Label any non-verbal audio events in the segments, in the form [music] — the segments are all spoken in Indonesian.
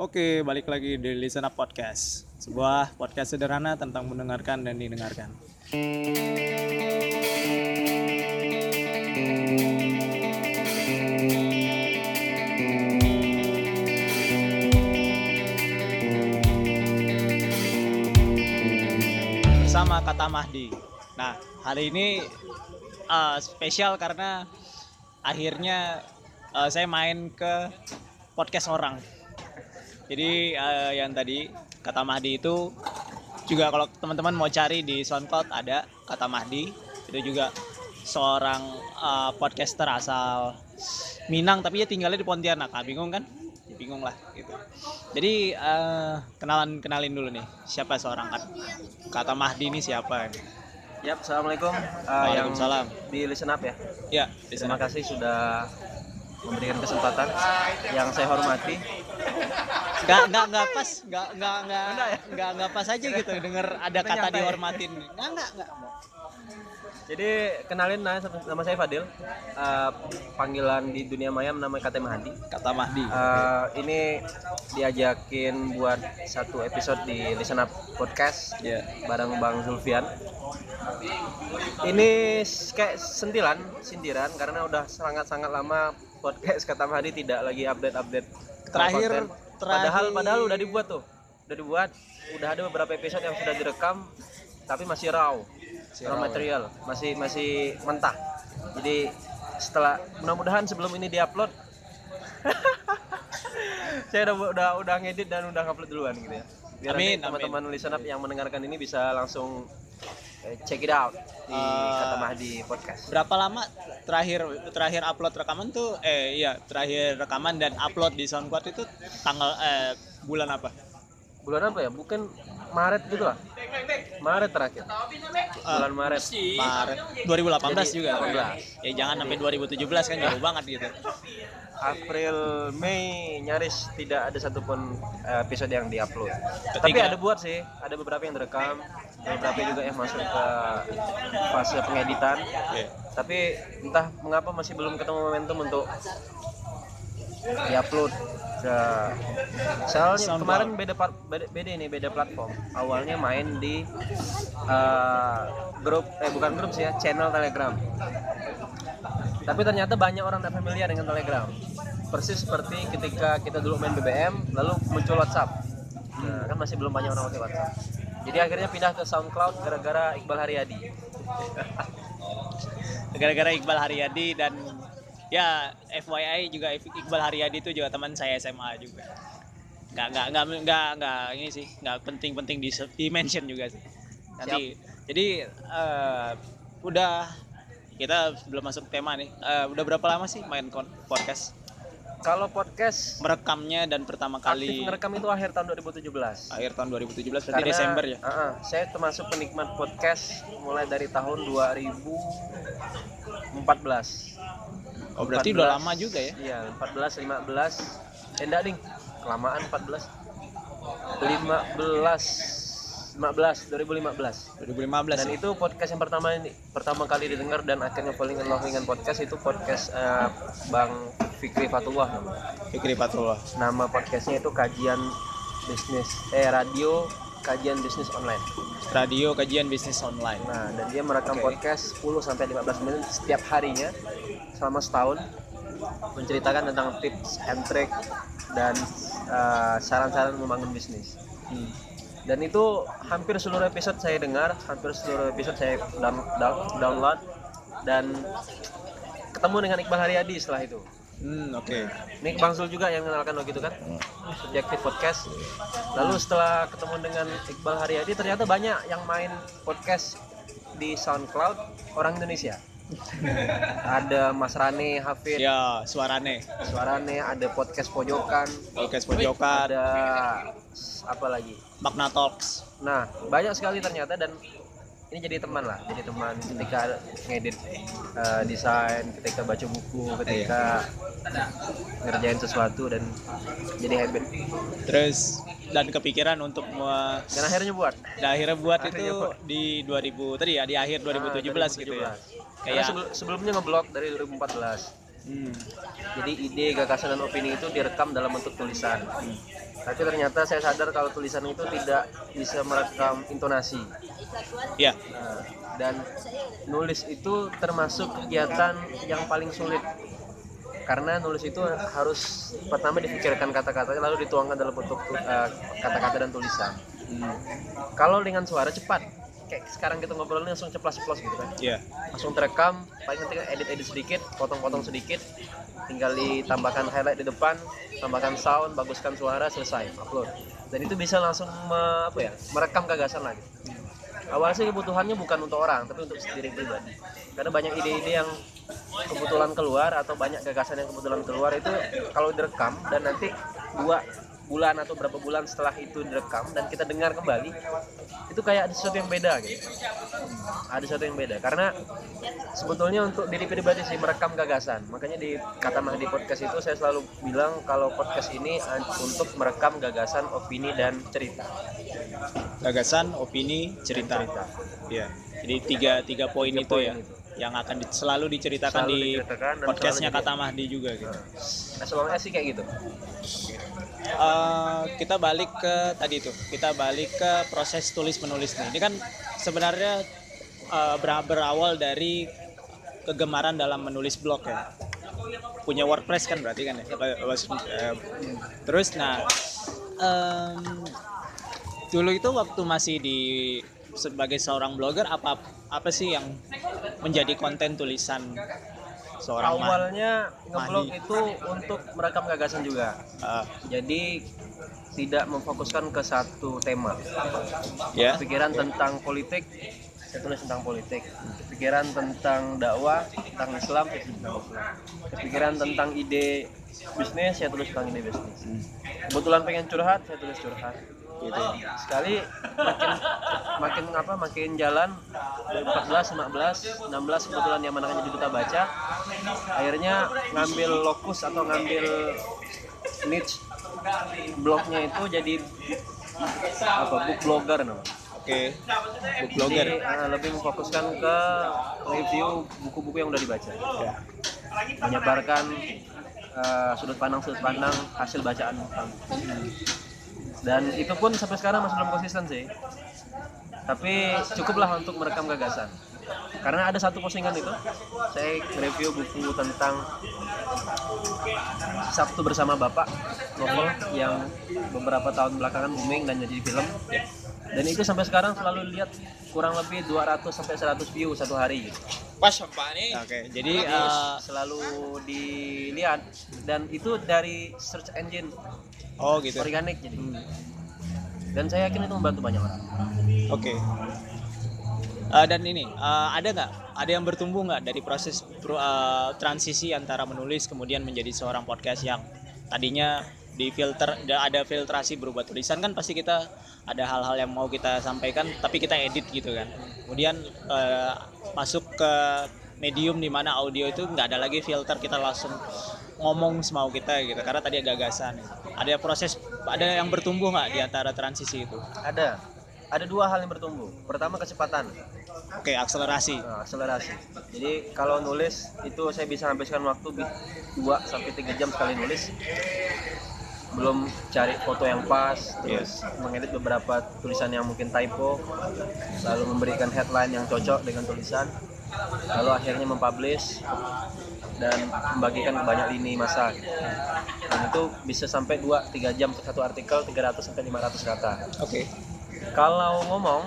Oke, balik lagi di Listen Up Podcast. Sebuah podcast sederhana tentang mendengarkan dan didengarkan. Bersama Kata Mahdi. Nah, hari ini uh, spesial karena akhirnya uh, saya main ke podcast orang. Jadi uh, yang tadi kata Mahdi itu juga kalau teman-teman mau cari di SoundCloud ada kata Mahdi itu juga seorang uh, podcaster asal Minang tapi dia tinggalnya di Pontianak. Ah, bingung kan? Ya, bingung lah gitu. Jadi uh, kenalan kenalin dulu nih siapa seorang kata Mahdi ini siapa? Yap, assalamualaikum. Uh, Waalaikumsalam. Yang di listen up ya. Ya, Terima kasih sudah memberikan kesempatan yang saya hormati. Gak nggak nggak pas, nggak nggak nggak nggak nggak pas aja gitu denger ada kata dihormatin. Nggak nggak nggak. Jadi kenalin nah, nama saya Fadil. Uh, panggilan di dunia maya namanya Kate Mahdi. Kata Mahdi. Uh, ini diajakin buat satu episode di Listen Up Podcast Ya. bareng Bang Zulfian. Ini kayak sentilan, sindiran karena udah sangat-sangat lama podcast kata Mahdi tidak lagi update-update Terakhir konten. terakhir Padahal padahal udah dibuat tuh. Udah dibuat, udah ada beberapa episode yang sudah direkam tapi masih raw. Masih raw raw, ya. material, masih masih mentah. Jadi setelah mudah-mudahan sebelum ini diupload [laughs] saya udah udah udah ngedit dan udah ngupload duluan gitu ya. Biar Amin, teman-teman listen up yang mendengarkan ini bisa langsung check it out di Eh, kata Mahdi podcast. Berapa lama terakhir terakhir upload rekaman tuh eh iya terakhir rekaman dan upload di SoundCloud itu tanggal eh bulan apa? Bulan apa ya? Bukan Maret gitu lah. Maret terakhir. Bulan Maret. Maret 2018 Jadi, juga. 18. Ya jangan sampai 2017 kan jauh banget gitu. April, Mei nyaris tidak ada satupun eh, episode yang diupload. Tapi ada buat sih, ada beberapa yang direkam, beberapa juga yang masuk ke fase pengeditan. Oke. Tapi entah mengapa masih belum ketemu momentum untuk diupload ke soalnya SoundCloud. kemarin beda, beda beda ini beda platform awalnya main di eh, grup eh bukan grup sih ya channel telegram tapi ternyata banyak orang tidak familiar dengan telegram persis seperti ketika kita dulu main BBM lalu muncul WhatsApp nah, kan masih belum banyak orang pakai WhatsApp jadi akhirnya pindah ke SoundCloud gara-gara Iqbal Haryadi [laughs] Gara-gara Iqbal Haryadi dan ya FYI juga Iqbal Haryadi itu juga teman saya SMA juga. Nggak nggak nggak nggak nggak ini sih nggak penting-penting di, di mention juga sih. Nanti jadi eh, udah kita belum masuk tema nih. Eh, udah berapa lama sih main podcast? Kalau podcast Merekamnya dan pertama aktif kali ngerekam itu akhir tahun 2017 akhir tahun 2017 berarti Karena, Desember ya. uh-uh, saya termasuk penikmat podcast mulai dari tahun 2014. Oh berarti udah 14, lama juga ya. Iya, 14, 15. Eh, enggak, Ding. Kelamaan 14. 15 15 2015. 2015 Dan ya? itu podcast yang pertama ini pertama kali didengar dan akhirnya paling love dengan podcast itu podcast eh, Bang Fikri Fatullah namanya. Fikri Patullah. Nama podcastnya itu kajian bisnis eh radio kajian bisnis online. Radio kajian bisnis online. Nah, dan dia merekam Oke. podcast 10 sampai 15 menit setiap harinya selama setahun menceritakan tentang tips and trick dan uh, saran-saran membangun bisnis. Hmm. Dan itu hampir seluruh episode saya dengar, hampir seluruh episode saya down- down- download dan ketemu dengan Iqbal Haryadi setelah itu. Hmm, oke. Ini Bang Zul juga yang kenalkan waktu itu kan Subjektif Podcast Lalu setelah ketemu dengan Iqbal Haryadi Ternyata banyak yang main podcast di SoundCloud Orang Indonesia Ada Mas Rane, Hafid, Ya, suarane. Suarane, ada podcast Pojokan Podcast pojokan, Ada apa lagi Magna Talks. Nah banyak sekali ternyata dan ini jadi teman lah jadi teman ketika ngedit eh, desain ketika baca buku ketika ngerjain sesuatu dan jadi habit. Terus dan kepikiran untuk me- dan akhirnya buat. Dan akhirnya buat Akhirnya itu buat. di 2000 tadi ya di akhir 2017, gitu ya. Kayak sebel- sebelumnya ngeblog dari 2014 hmm, jadi ide gagasan dan opini itu direkam dalam bentuk tulisan tapi ternyata saya sadar kalau tulisan itu tidak bisa merekam intonasi. Ya Nah, dan nulis itu termasuk kegiatan yang paling sulit. Karena nulis itu harus pertama difikirkan kata-kata lalu dituangkan dalam bentuk tu- eh, kata-kata dan tulisan. Hmm. kalau dengan suara cepat kayak sekarang kita ngobrol ini langsung ceplas-ceplos gitu kan. Ya langsung terekam paling penting edit-edit sedikit potong-potong sedikit tinggal ditambahkan highlight di depan tambahkan sound baguskan suara selesai upload. Dan itu bisa langsung me- apa ya merekam gagasan lagi. Awalnya sih kebutuhannya bukan untuk orang tapi untuk diri pribadi. Karena banyak ide-ide yang kebetulan keluar atau banyak gagasan yang kebetulan keluar itu kalau direkam dan nanti dua bulan atau berapa bulan setelah itu direkam dan kita dengar kembali itu kayak ada sesuatu yang beda gitu. Ada sesuatu yang beda. Karena sebetulnya untuk diri pribadi sih merekam gagasan. Makanya di kata Mahdi podcast itu saya selalu bilang kalau podcast ini untuk merekam gagasan opini dan cerita. Gagasan opini cerita. Cerita. Ya jadi tiga tiga poin Tiga itu poin ya itu. yang akan di- selalu diceritakan Selalu di diceritakan podcastnya kata Mahdi juga gitu. Nah sih kayak gitu Eh, kita balik ke tadi itu kita balik ke proses tulis menulis nih. Ini kan sebenarnya ber- berawal dari kegemaran dalam menulis blog ya. Punya WordPress kan berarti kan ya? Eh, terus nah em, dulu itu waktu masih di sebagai seorang blogger apa apa sih yang menjadi konten tulisan seorang awalnya ngeblog itu untuk merekam gagasan juga. Eh, jadi tidak memfokuskan ke satu tema. Ya. Pikiran tentang politik saya tulis tentang politik. Pikiran tentang dakwah tentang Islam saya tulis tentang Islam. Pikiran tentang ide bisnis saya tulis tentang ide bisnis. Kebetulan pengen curhat saya tulis curhat gitu sekali makin makin apa makin jalan dari 14 15 16 kebetulan yang mana jadi duta baca akhirnya ngambil lokus atau ngambil niche blognya itu jadi apa book blogger namanya oke book blogger Jadi eh, lebih memfokuskan ke review buku-buku yang udah dibaca. ya. Menyebarkan eh, sudut pandang sudut pandang hasil bacaan kami. Dan itu pun sampai sekarang masih belum konsisten sih. Tapi cukuplah untuk merekam gagasan. Karena ada satu postingan itu, saya review buku tentang Sabtu bersama Bapak, novel yang beberapa tahun belakangan booming dan jadi film. Dan itu sampai sekarang selalu lihat kurang lebih 200 sampai 100 view satu hari. Pas apa nih? Oke, jadi eh, selalu dilihat dan itu dari search engine oh gitu. organik jadi. Dan saya yakin itu membantu banyak orang. Oke. Eh, dan ini eh, ada nggak? Ada yang bertumbuh nggak dari proses pro- eh, transisi antara menulis kemudian menjadi seorang podcast yang tadinya di filter ada- filtrasi berubah tulisan kan pasti kita ada hal-hal yang mau kita sampaikan tapi kita edit gitu kan. Kemudian eh, masuk ke medium di mana audio itu nggak ada lagi filter kita langsung ngomong semau kita gitu karena tadi gagasan. Ada proses ada yang bertumbuh nggak di antara transisi itu? Ada ada dua hal yang bertumbuh. Pertama kecepatan, Oke, akselerasi. nah, akselerasi. Jadi kalau nulis itu saya bisa habiskan waktu 2 sampai 3 jam sekali nulis. Belum cari foto yang pas, terus mengedit beberapa tulisan yang mungkin typo, lalu memberikan headline yang cocok dengan tulisan, lalu akhirnya mempublish dan membagikan ke banyak lini masa. Dan itu bisa sampai 2-3 jam untuk satu artikel 300 sampai 500 kata Oke. kalau ngomong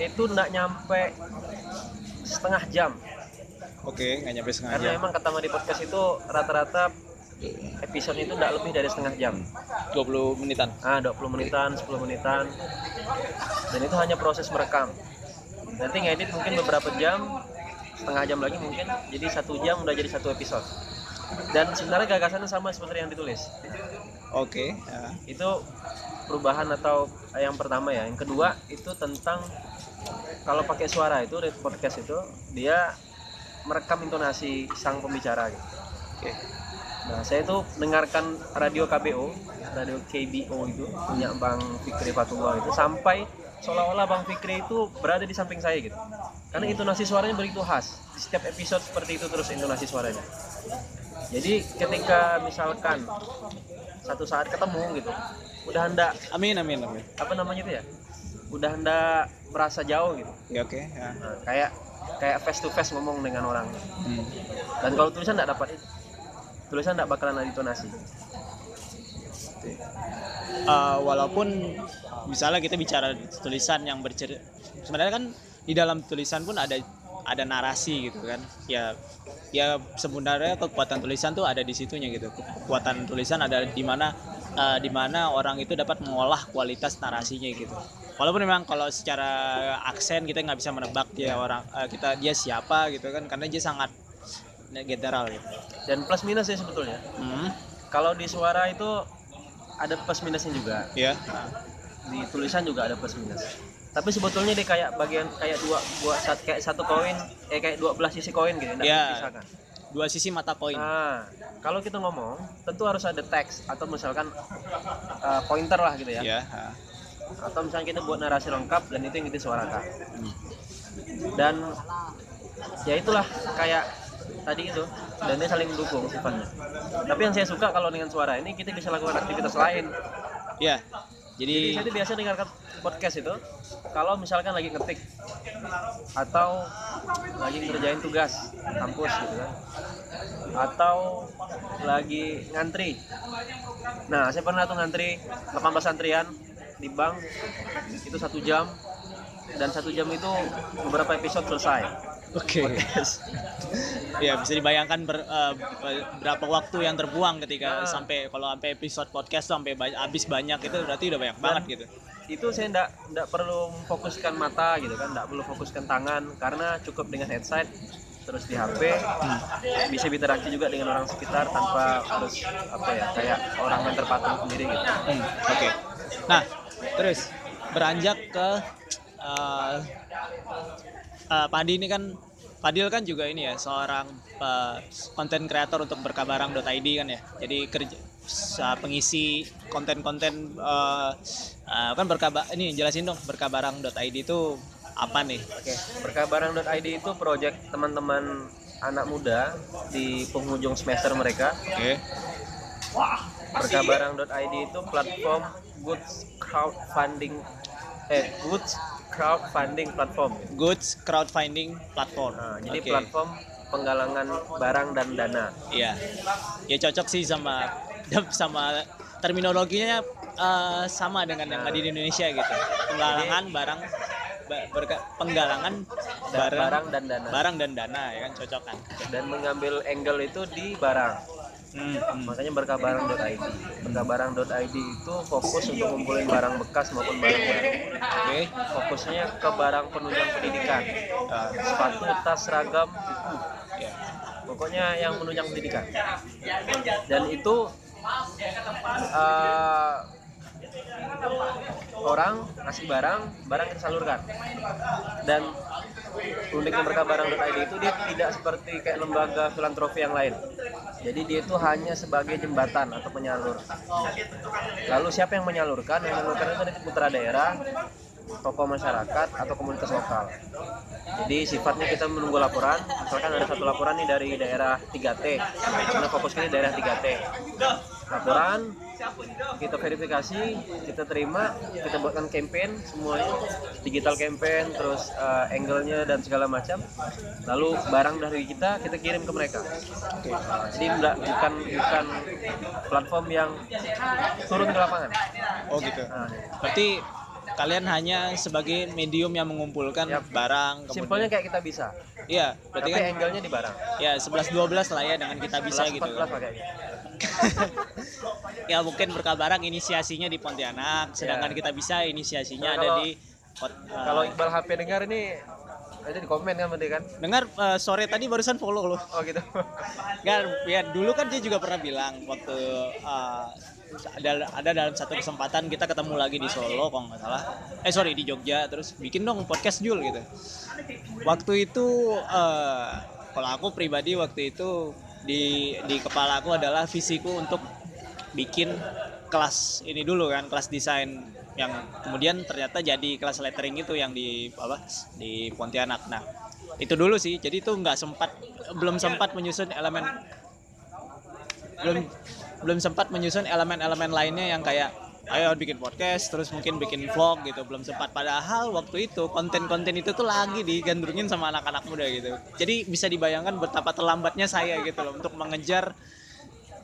itu nggak nyampe setengah jam Oke, nggak nyampe setengah karena jam. memang kata di podcast itu rata-rata episode itu nggak lebih dari setengah jam 20 menitan. ah 20 menitan 10 menitan dan itu hanya proses merekam nanti ngedit mungkin beberapa jam setengah jam lagi mungkin jadi satu jam udah jadi satu episode dan sebenarnya gagasannya sama seperti yang ditulis Oke. ya. itu perubahan atau yang pertama ya yang kedua itu tentang kalau pakai suara itu podcast itu dia merekam intonasi sang pembicara gitu. Oke. Nah saya itu dengarkan radio KBO, radio KBO itu punya Bang Fikri Fatullah itu sampai seolah-olah Bang Fikri itu berada di samping saya gitu. Karena intonasi suaranya begitu khas. Di setiap episode seperti itu terus intonasi suaranya. Jadi ketika misalkan satu saat ketemu gitu udah hendak amin amin amin apa namanya itu ya udah hendak merasa jauh gitu ya oke ya. Nah, kayak kayak face to face ngomong dengan orang Hmm. dan kalau tulisan nggak dapat itu tulisan nggak bakalan ada intonasi Uh, walaupun misalnya kita bicara tulisan yang bercerita sebenarnya kan di dalam tulisan pun ada ada narasi gitu kan. Ya ya sebenarnya kekuatan tulisan tuh ada di situnya gitu. Kekuatan tulisan ada di mana uh, di mana orang itu dapat mengolah kualitas narasinya gitu. Walaupun memang kalau secara aksen kita nggak bisa menebak dia orang uh, kita dia siapa gitu kan karena dia sangat general gitu. Dan plus minus ya sebetulnya. Hmm, kalau di suara itu ada plus minusnya juga. Ya di tulisan juga ada plus minus. Tapi sebetulnya dia kayak bagian kayak dua buat kayak satu koin eh kayak dua belas sisi koin gitu nggak Ya. dipisahkan dua sisi mata koin. Nah kalau kita ngomong tentu harus ada teks atau misalkan uh, pointer lah gitu ya. Ya atau misalnya kita buat narasi lengkap dan itu yang kita suarakan. Dan ya itulah kayak tadi itu dan dia saling mendukung sifatnya. Tapi yang saya suka kalau dengan suara ini kita bisa lakukan aktivitas lain. Ya jadi jadi saya tuh biasa dengarkan podcast itu kalau misalkan lagi ngetik atau lagi ngerjain tugas kampus gitu kan. Atau lagi ngantri. Nah saya pernah tuh ngantri 18 antrian di bank itu satu jam dan satu jam itu beberapa episode selesai Oke. [laughs] ya bisa dibayangkan ber- eh, berapa waktu yang terbuang ketika Ah. sampai kalau sampai episode podcast sampai ba- habis banyak itu berarti udah banyak banget gitu. itu saya enggak enggak perlu memfokuskan mata gitu kan enggak perlu fokuskan tangan karena cukup dengan headset terus di HP bisa berinteraksi juga dengan orang sekitar tanpa harus apa ya kayak orang yang terpatung sendiri gitu Hmm, Oke. Nah, terus beranjak ke eh eh, Padi ini kan Padil kan juga ini ya seorang konten kreator untuk berkabarang.id kan ya. Jadi kerja sa- pengisi konten-konten eh, eh, kan berkabar ini jelasin dong berkabarang.id itu apa nih? Oke, perkabaran.id itu project teman-teman anak muda di penghujung semester mereka. Oke. Perkabaran.id itu platform goods crowdfunding eh goods crowdfunding platform. Goods crowdfunding platform. Nah, jadi Oke. platform penggalangan barang dan dana. Iya. Ya cocok sih sama [laughs] sama terminologinya eh, sama dengan yang ada di Indonesia gitu. Penggalangan barang ba- berka- penggalangan barang barang dan dana. barang dan dana ya kan cocok kan. Dan mengambil angle itu di barang. Hmm, hmm. Makanya berkabarang.id. Berkabarang.id itu fokus untuk ngumpulin barang bekas maupun barang baru. Oke. Fokusnya ke barang penunjang pendidikan. Eh, Sepatu, tas, seragam, buku. ya. pokoknya yang menunjang pendidikan dan itu eh, orang ngasih barang barang kita salurkan. Dan uniknya berkabarang.id itu dia tidak seperti kayak lembaga filantropi yang lain. Jadi dia itu hanya sebagai jembatan atau penyalur. Lalu siapa yang menyalurkan? Yang menyalurkan itu dari putra daerah tokoh masyarakat atau komunitas lokal. Jadi sifatnya kita menunggu laporan. Misalkan ada satu laporan nih dari daerah 3T karena fokus di daerah 3T laporan kita verifikasi kita terima kita buatkan campaign semuanya. Digital campaign terus eh, angle-nya dan segala macam. Lalu barang dari kita kita kirim ke mereka. Jadi enggak, bukan bukan platform yang turun ke lapangan. Oh gitu. nah, Berarti kalian hanya sebagai medium yang mengumpulkan Yap. barang simpelnya kemudian kayak kita bisa. Iya, berarti tapi kan angle-nya di barang. Ya 11 12 lah ya dengan kita bisa 11, gitu. 14 lah kayaknya [laughs] ya mungkin berkabarang inisiasinya di Pontianak, sedangkan Ya. kita bisa inisiasinya Nah, ada kalau- di Pot- eh, kalau Iqbal HP dengar ini ada di komen kan berarti kan dengar eh, sore tadi barusan follow loh. oh gitu [laughs] Nggak, ya dulu kan dia juga pernah bilang waktu eh, ada ada dalam satu kesempatan kita ketemu lagi di Solo kalau nggak salah. Eh sorry di Jogja terus bikin dong podcast Jul gitu. Waktu itu eh, kalau aku pribadi waktu itu di di kepala aku adalah visiku untuk bikin kelas ini dulu kan kelas desain yang kemudian ternyata jadi kelas lettering itu yang di apa di Pontianak. Nah itu dulu sih jadi itu nggak sempat belum sempat menyusun elemen belum belum sempat menyusun elemen-elemen lainnya yang kayak ayo bikin podcast terus mungkin bikin vlog gitu belum sempat. Padahal waktu itu konten-konten itu tuh lagi digandrungin sama anak-anak muda gitu. Jadi bisa dibayangkan betapa terlambatnya saya gitu loh untuk mengejar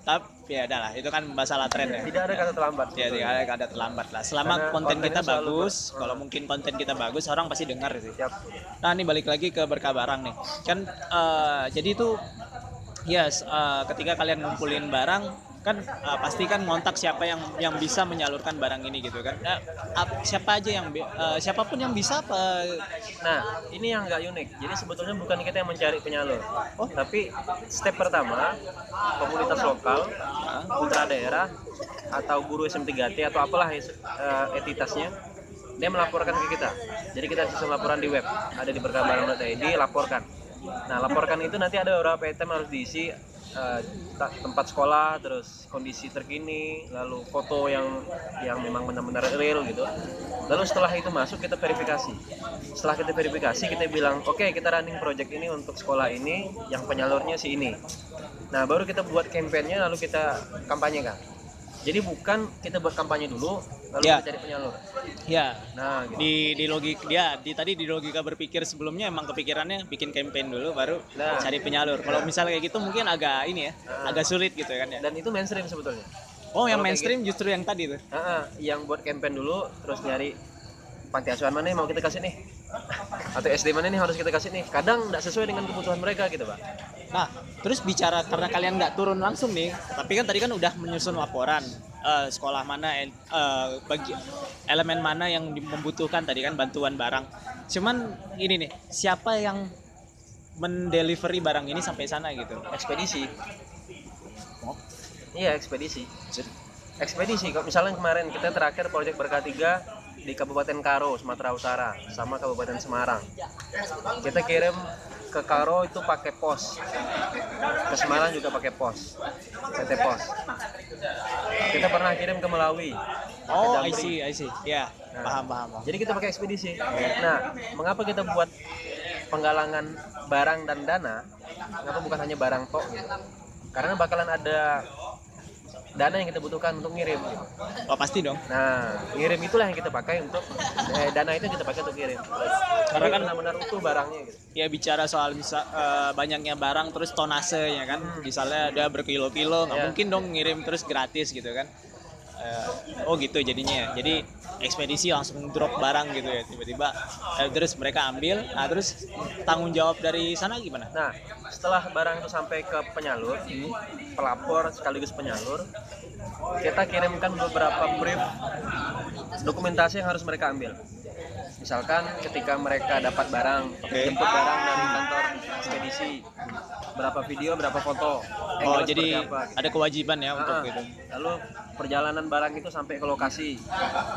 tapi ya adalah itu kan masalah tren ya. Tidak ada kata terlambat. Ya tidak ada ada terlambat lah. Selama Karena konten kita bagus ber- kalau mungkin konten kita bagus orang pasti dengar sih. Siap. Nah, ini balik lagi ke berkabarang nih. Kan eh, jadi itu yes, eh, ketika kalian ngumpulin barang kan eh, pasti kan ngontak siapa yang yang bisa menyalurkan barang ini gitu kan. Nah, ap- siapa aja yang eh, siapa pun yang bisa apa Nah, ini yang nggak unik. Jadi sebetulnya bukan kita yang mencari penyalur, oh, tapi step pertama komunitas lokal, putra daerah, atau guru SM3T atau apalah eh, entitasnya, dia melaporkan ke kita. Jadi kita susun laporan di web, ada di berkabarang.id, laporkan. Nah, laporkan itu nanti ada beberapa item harus diisi ta- tempat sekolah, terus kondisi terkini, lalu foto yang yang memang benar-benar real gitu. Lalu setelah itu masuk kita verifikasi. Setelah kita verifikasi kita bilang, oke kita running project ini untuk sekolah ini, yang penyalurnya si ini. Nah baru kita buat campaignnya lalu kita kampanyekan. Jadi bukan kita buat kampanye dulu, lalu Ya. kita cari penyalur. ya Nah gitu. di di logik dia di tadi di logika berpikir sebelumnya emang kepikirannya bikin campaign dulu baru Nah. cari penyalur. Kalau misalnya kayak gitu mungkin agak ini ya, Nah. agak sulit gitu kan ya. Dan itu mainstream sebetulnya. Oh, yang kalau kayak mainstream justru yang tadi tuh. Ah, yang buat campaign dulu, terus nyari panti asuhan mana yang mau kita kasih nih, [laughs] atau SD mana nih harus kita kasih nih. Kadang nggak sesuai dengan kebutuhan mereka gitu pak. Nah, terus bicara karena kalian nggak turun langsung nih, tapi kan tadi kan udah menyusun laporan eh, sekolah mana, eh, bagi elemen mana yang membutuhkan tadi kan bantuan barang. Cuman ini nih, siapa yang mendelivery barang ini sampai sana gitu? Ekspedisi. Oh. Iya ekspedisi. Ekspedisi. Kalau misalnya kemarin kita terakhir proyek berkat tiga di Kabupaten Karo, Sumatera Utara, sama Kabupaten Semarang. Kita kirim ke Karo itu pakai pos, ke Semarang juga pakai pos, PT Pos. Kita pernah kirim ke Melawi. Oh, I see, I see. Ya, Nah. paham, paham. paham. Jadi kita pakai ekspedisi. Nah, mengapa kita buat penggalangan barang dan dana? Kenapa bukan hanya barang tok gitu? Karena bakalan ada dana yang kita butuhkan untuk ngirim. Oh, pasti dong. Nah, ngirim itulah yang kita pakai untuk eh, dana itu kita pakai untuk ngirim. Karena kan- benar-benar utuh barangnya gitu. Ya bicara soal bisa eh, banyaknya barang terus tonase ya kan. Misalnya ada berkilo-kilo, nggak Ya. mungkin dong ngirim terus gratis gitu kan. Eh, oh gitu jadinya ya. Jadi ekspedisi langsung drop barang gitu ya tiba-tiba eh, terus mereka ambil. Nah, terus tanggung jawab dari sana gimana? Nah, setelah barang itu sampai ke penyalur, pelapor sekaligus penyalur, kita kirimkan beberapa brief dokumentasi yang harus mereka ambil. Misalkan ketika mereka dapat barang, Oke. jemput barang dari kantor ekspedisi, berapa video, berapa foto. Oh, jadi apa, gitu. ada kewajiban ya untuk Ah, gitu. Lalu perjalanan barang itu sampai ke lokasi.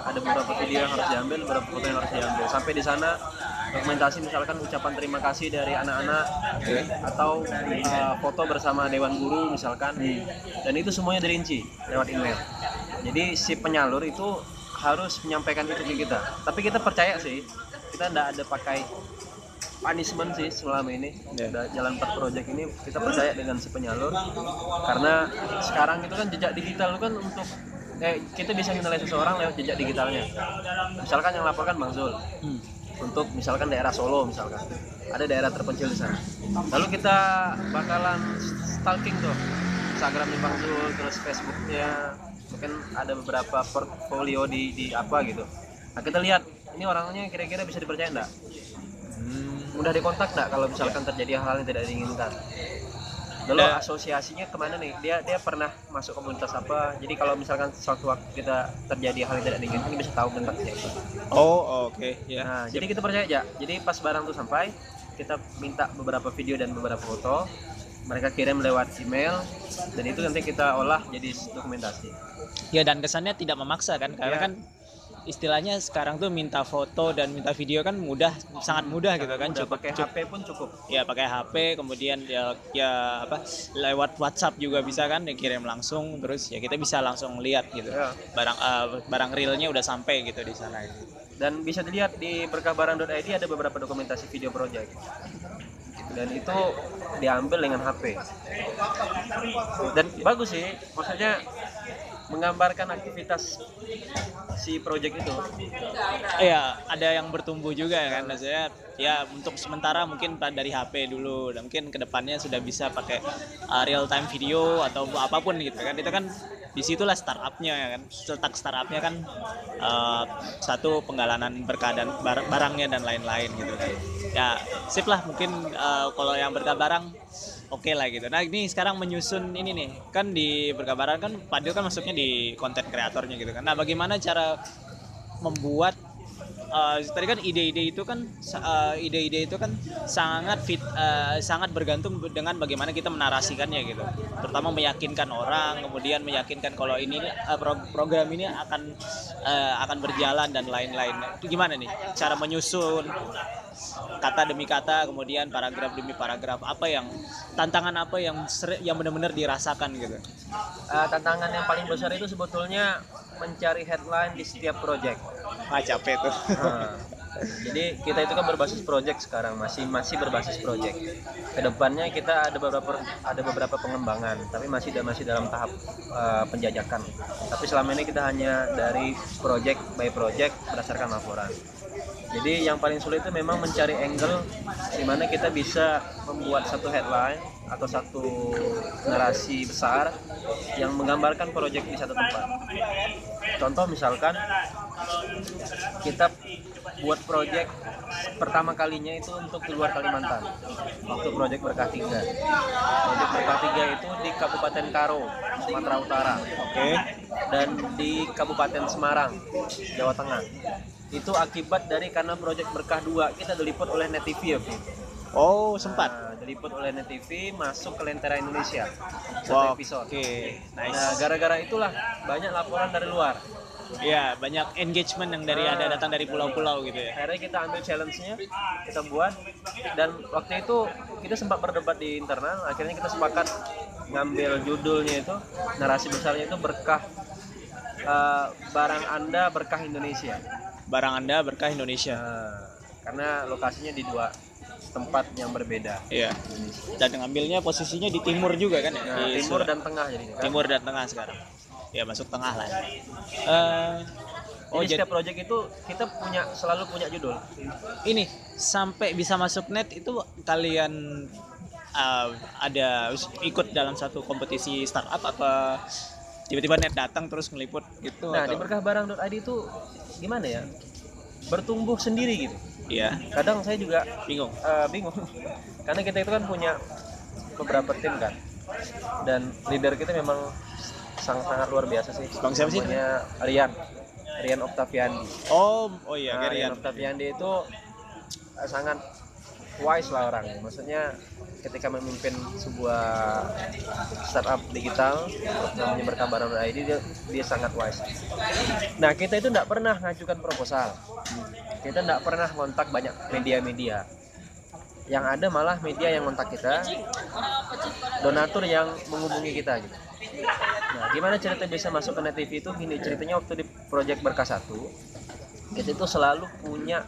Ada beberapa video yang harus diambil, beberapa foto yang harus diambil. Sampai di sana dokumentasi misalkan ucapan terima kasih dari anak-anak atau uh, foto bersama dewan guru misalkan. Dan itu semuanya dirinci lewat email. Jadi si penyalur itu harus menyampaikan itu ke kita. Tapi kita percaya sih, kita tidak ada pakai punishment sih selama ini. Ya. udah jalan 4 project ini kita percaya dengan si penyalur. Karena sekarang itu kan jejak digital kan untuk eh, kita bisa menilai seseorang lewat jejak digitalnya. Misalkan yang laporkan Bang Zul. Hmm. untuk misalkan daerah Solo misalkan. Ada daerah terpencil di sana. Lalu kita bakalan stalking tuh Instagram di Bang Zul terus Facebooknya. Mungkin ada beberapa portfolio di di apa gitu. Nah kita lihat ini orangnya kira-kira bisa dipercaya enggak. Mudah dikontak nggak kalau misalkan terjadi hal-hal yang tidak diinginkan? Lalu Ya. asosiasinya ke mana nih? Dia dia pernah masuk komunitas apa? Jadi kalau misalkan suatu waktu kita terjadi hal yang tidak diinginkan kita bisa tahu tentang siapa Oh, oke ya. nah jadi kita percaya aja. Jadi pas barang tuh sampai kita minta beberapa video dan beberapa foto. Mereka kirim lewat email dan itu nanti kita olah jadi dokumentasi. Ya dan kesannya tidak memaksa kan? Karena Ya. kan istilahnya sekarang tuh minta foto dan minta video kan mudah sangat mudah gitu kan cukup pakai HP pun cukup. Ya pakai HP kemudian ya ya apa lewat WhatsApp juga bisa kan dikirim langsung terus ya kita bisa langsung lihat gitu. Ya. barang eh, barang realnya udah sampai gitu di sana gitu. dan bisa dilihat di berkabaran.id ada beberapa dokumentasi video project. Dan itu diambil dengan HP dan bagus sih maksudnya menggambarkan aktivitas si project itu? Iya, ada yang bertumbuh juga kan maksudnya ya untuk sementara mungkin dari HP dulu dan mungkin ke depannya sudah bisa pakai uh, real time video atau apa pun gitu kan. Itu kan di situlah startupnya ya kan letak startupnya kan uh, satu penggalanan berkah dan bar- barangnya dan lain-lain gitu kan. Ya sip lah mungkin uh, kalau yang berkah barang oke lah gitu. Nah ini sekarang menyusun ini nih kan di berkabaran kan Padil kan masuknya di konten kreatornya gitu kan. Nah bagaimana cara membuat eh, tadi kan ide-ide itu kan eh, ide-ide itu kan sangat fit eh, sangat bergantung dengan bagaimana kita menarasikannya gitu. Terutama meyakinkan orang, kemudian meyakinkan kalau ini pro- program ini akan eh, akan berjalan dan lain-lain. Itu gimana nih cara menyusun kata demi kata, kemudian paragraf demi paragraf apa yang tantangan apa yang yang benar-benar dirasakan gitu. Eh, tantangan yang paling besar itu sebetulnya mencari headline di setiap project Ah capek tuh. Nah, jadi kita itu kan berbasis project sekarang masih masih berbasis project. Ke depannya kita ada beberapa ada beberapa pengembangan, tapi masih masih dalam tahap eh, penjajakan. Tapi selama ini kita hanya dari project by project berdasarkan laporan. Jadi yang paling sulit itu memang mencari angle di mana kita bisa membuat satu headline atau satu narasi besar yang menggambarkan project di satu tempat. Contoh misalkan kita buat project pertama kalinya itu untuk di luar Kalimantan waktu project berkah tiga project berkah tiga itu di Kabupaten Karo Sumatera Utara Oke. dan di Kabupaten Semarang Jawa Tengah itu akibat dari karena project berkah 2 kita diliput oleh Net TV waktu itu. Oh, sempat. Nah, diliput oleh Net TV masuk ke Lentera Indonesia satu Wah, episode Oke, nice. nah gara-gara itulah banyak laporan dari luar Iya, banyak engagement yang dari ada Ah. datang dari pulau-pulau gitu ya. akhirnya kita ambil challenge-nya kita buat dan waktu itu kita sempat berdebat di internal akhirnya kita sepakat ngambil judulnya itu narasi besarnya itu berkah eh, barang anda berkah Indonesia Barang Anda berkah Indonesia. Nah, karena lokasinya di dua tempat yang berbeda Iya. Dan ngambilnya posisinya di timur juga kan ya? nah, Di timur Surat- dan tengah jadi kan. timur dan tengah sekarang. Ya, masuk tengah lah. Eh oh, jadi jadi setiap project itu kita punya selalu punya judul ini sampai bisa masuk net itu kalian uh, ada ikut dalam satu kompetisi startup apa tiba-tiba net datang terus ngeliput gitu nah di atau berkahbarang.id itu gimana ya bertumbuh sendiri gitu iya. Kadang saya juga bingung. Eh, bingung. [laughs] Karena kita itu kan punya beberapa tim kan. Dan leader kita memang sangat sangat luar biasa sih. Bang siapa sih? namanya Rian. Rian Octaviandi. Oh oh iya nah, Gerian Rian Octaviandi itu eh, sangat wise lah orang maksudnya ketika memimpin sebuah startup digital namanya berkabaran ID dia, dia sangat wise. Nah kita itu tidak pernah ngajukan proposal kita tidak pernah kontak banyak media-media. Yang ada malah media yang kontak kita donatur yang menghubungi kita gitu. Nah gimana cerita bisa masuk ke net TV itu? Gini ceritanya waktu di project berkah satu kita itu selalu punya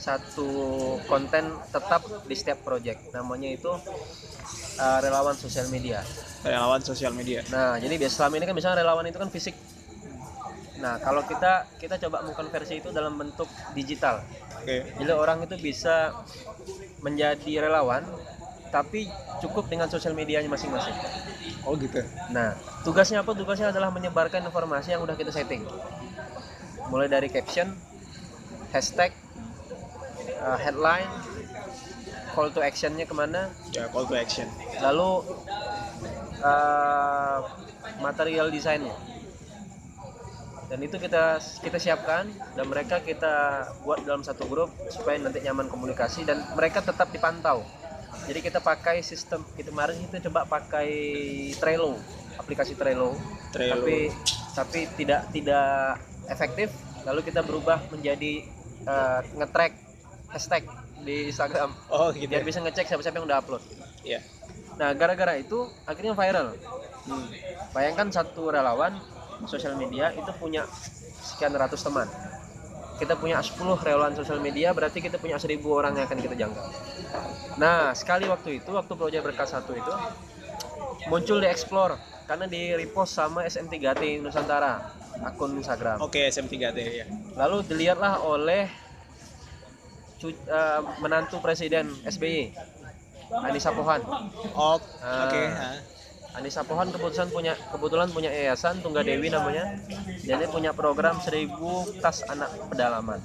satu konten tetap di setiap project. Namanya itu uh, relawan sosial media. Relawan sosial media. Nah jadi biasa selama ini kan misalnya relawan itu kan fisik nah kalau kita kita coba mengkonversi itu dalam bentuk digital oke jadi orang itu bisa menjadi relawan tapi cukup dengan sosial medianya masing-masing oh gitu Nah, tugasnya apa? Tugasnya adalah menyebarkan informasi yang udah kita setting. Mulai dari caption, hashtag, uh, headline, call to actionnya ke mana, ya call to action lalu uh, material desainnya. Dan itu kita kita siapkan dan mereka kita buat dalam satu grup supaya nanti nyaman komunikasi dan mereka tetap dipantau. Jadi kita pakai sistem kita kemarin kita coba pakai Trello, aplikasi Trello. Trello. Tapi tapi tidak tidak efektif. Lalu kita berubah menjadi uh, nge-track hashtag di Instagram oh gitu biar bisa ngecek siapa-siapa yang udah upload. ya Nah, gara-gara itu akhirnya viral. Hmm. Bayangkan satu relawan sosial media itu punya sekian ratus teman. kita punya 10 relawan sosial media berarti kita punya 1000 orang yang akan kita jangkau nah sekali waktu itu waktu proyek berkas satu itu muncul di explore karena di repost sama SM3T Nusantara akun Instagram Oke, SM3T ya. lalu dilihatlah oleh eh, menantu presiden SBY Anissa Pohan Oh, oke. ha. Anissa Pohan kebetulan punya kebetulan punya yayasan Tunggal Dewi namanya. Dan dia punya program 1000 tas anak pedalaman.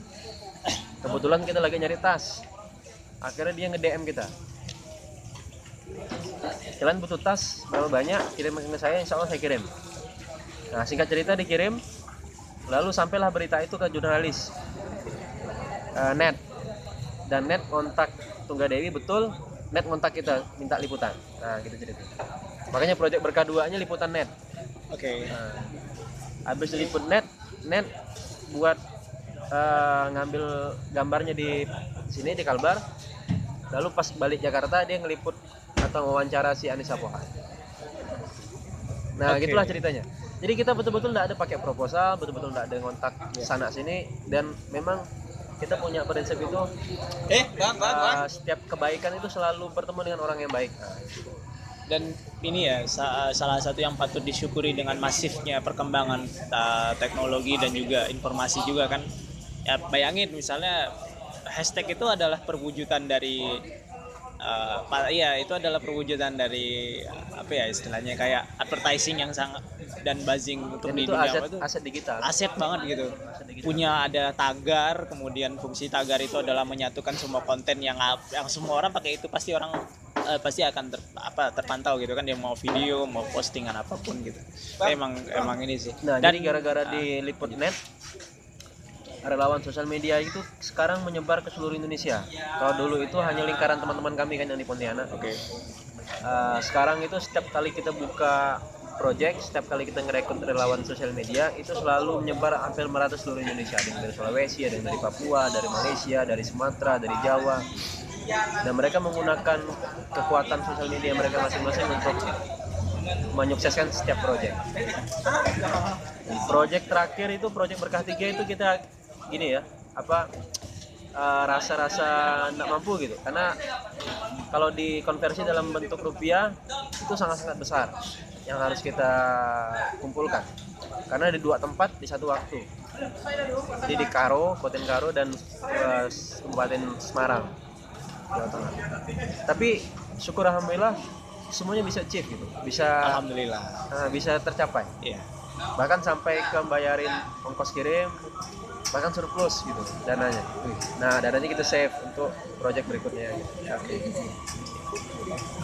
Kebetulan kita lagi nyari tas. Akhirnya dia nge DM kita. Kalian butuh tas berapa banyak? Kirim ke saya insya Allah saya kirim. Nah singkat cerita dikirim. Lalu sampailah berita itu ke jurnalis eh, net. Dan net kontak Tunggal Dewi betul net kontak kita minta liputan. Nah gitu cerita makanya proyek berkah duanya liputan net Oke. nah, habis diliput net net buat eh, ngambil gambarnya di sini di Kalbar lalu pas balik Jakarta dia ngeliput atau wawancara si Anissa Pohan nah Oke. gitulah ceritanya jadi kita betul-betul tidak ada pakai proposal betul-betul tidak ada kontak Iya. sana sini dan memang kita punya prinsip itu Eh, bang, bang, bang. eh, setiap kebaikan itu selalu bertemu dengan orang yang baik Nah, Dan ini ya sa- salah satu yang patut disyukuri dengan masifnya perkembangan teknologi dan juga informasi juga kan. Ya bayangin misalnya hashtag itu adalah perwujudan dari uh, iya itu adalah perwujudan dari uh, apa ya istilahnya kayak advertising yang sangat dan buzzing untuk dan di itu dunia aset itu? aset digital. Aset banget gitu. Aset digital. punya ada tagar kemudian fungsi tagar itu adalah menyatukan semua konten yang yang semua orang pakai itu pasti orang eh, pasti akan ter, apa terpantau gitu kan. Dia mau video mau postingan apa pun gitu. Emang emang ini sih. Nah, dan gara-gara di liput net relawan sosial media itu sekarang menyebar ke seluruh Indonesia. Kalau dulu itu hanya lingkaran teman-teman kami kan yang di Pontianak. oke Eh, sekarang itu setiap kali kita buka project, setiap kali kita ngerekrut relawan sosial media itu selalu menyebar hampir merata seluruh Indonesia. Ada yang dari Sulawesi, ada yang dari Papua, dari Malaysia, dari Sumatera, dari Jawa. Dan mereka menggunakan kekuatan sosial media mereka masing-masing untuk menyukseskan setiap project. Project terakhir itu project berkah tiga itu kita gini ya apa eh, rasa-rasa tidak mampu gitu. Karena kalau dikonversi dalam bentuk rupiah itu sangat-sangat besar yang harus kita kumpulkan. Karena di dua tempat di satu waktu. Jadi di Karo, Kabupaten Karo dan Kabupaten Semarang Jawa Tengah. Tapi syukur alhamdulillah semuanya bisa achieve gitu. Bisa alhamdulillah. Eh, bisa tercapai. Iya. Bahkan sampai ke bayarin ongkos kirim bahkan surplus gitu dananya nah dananya kita save untuk project berikutnya gitu.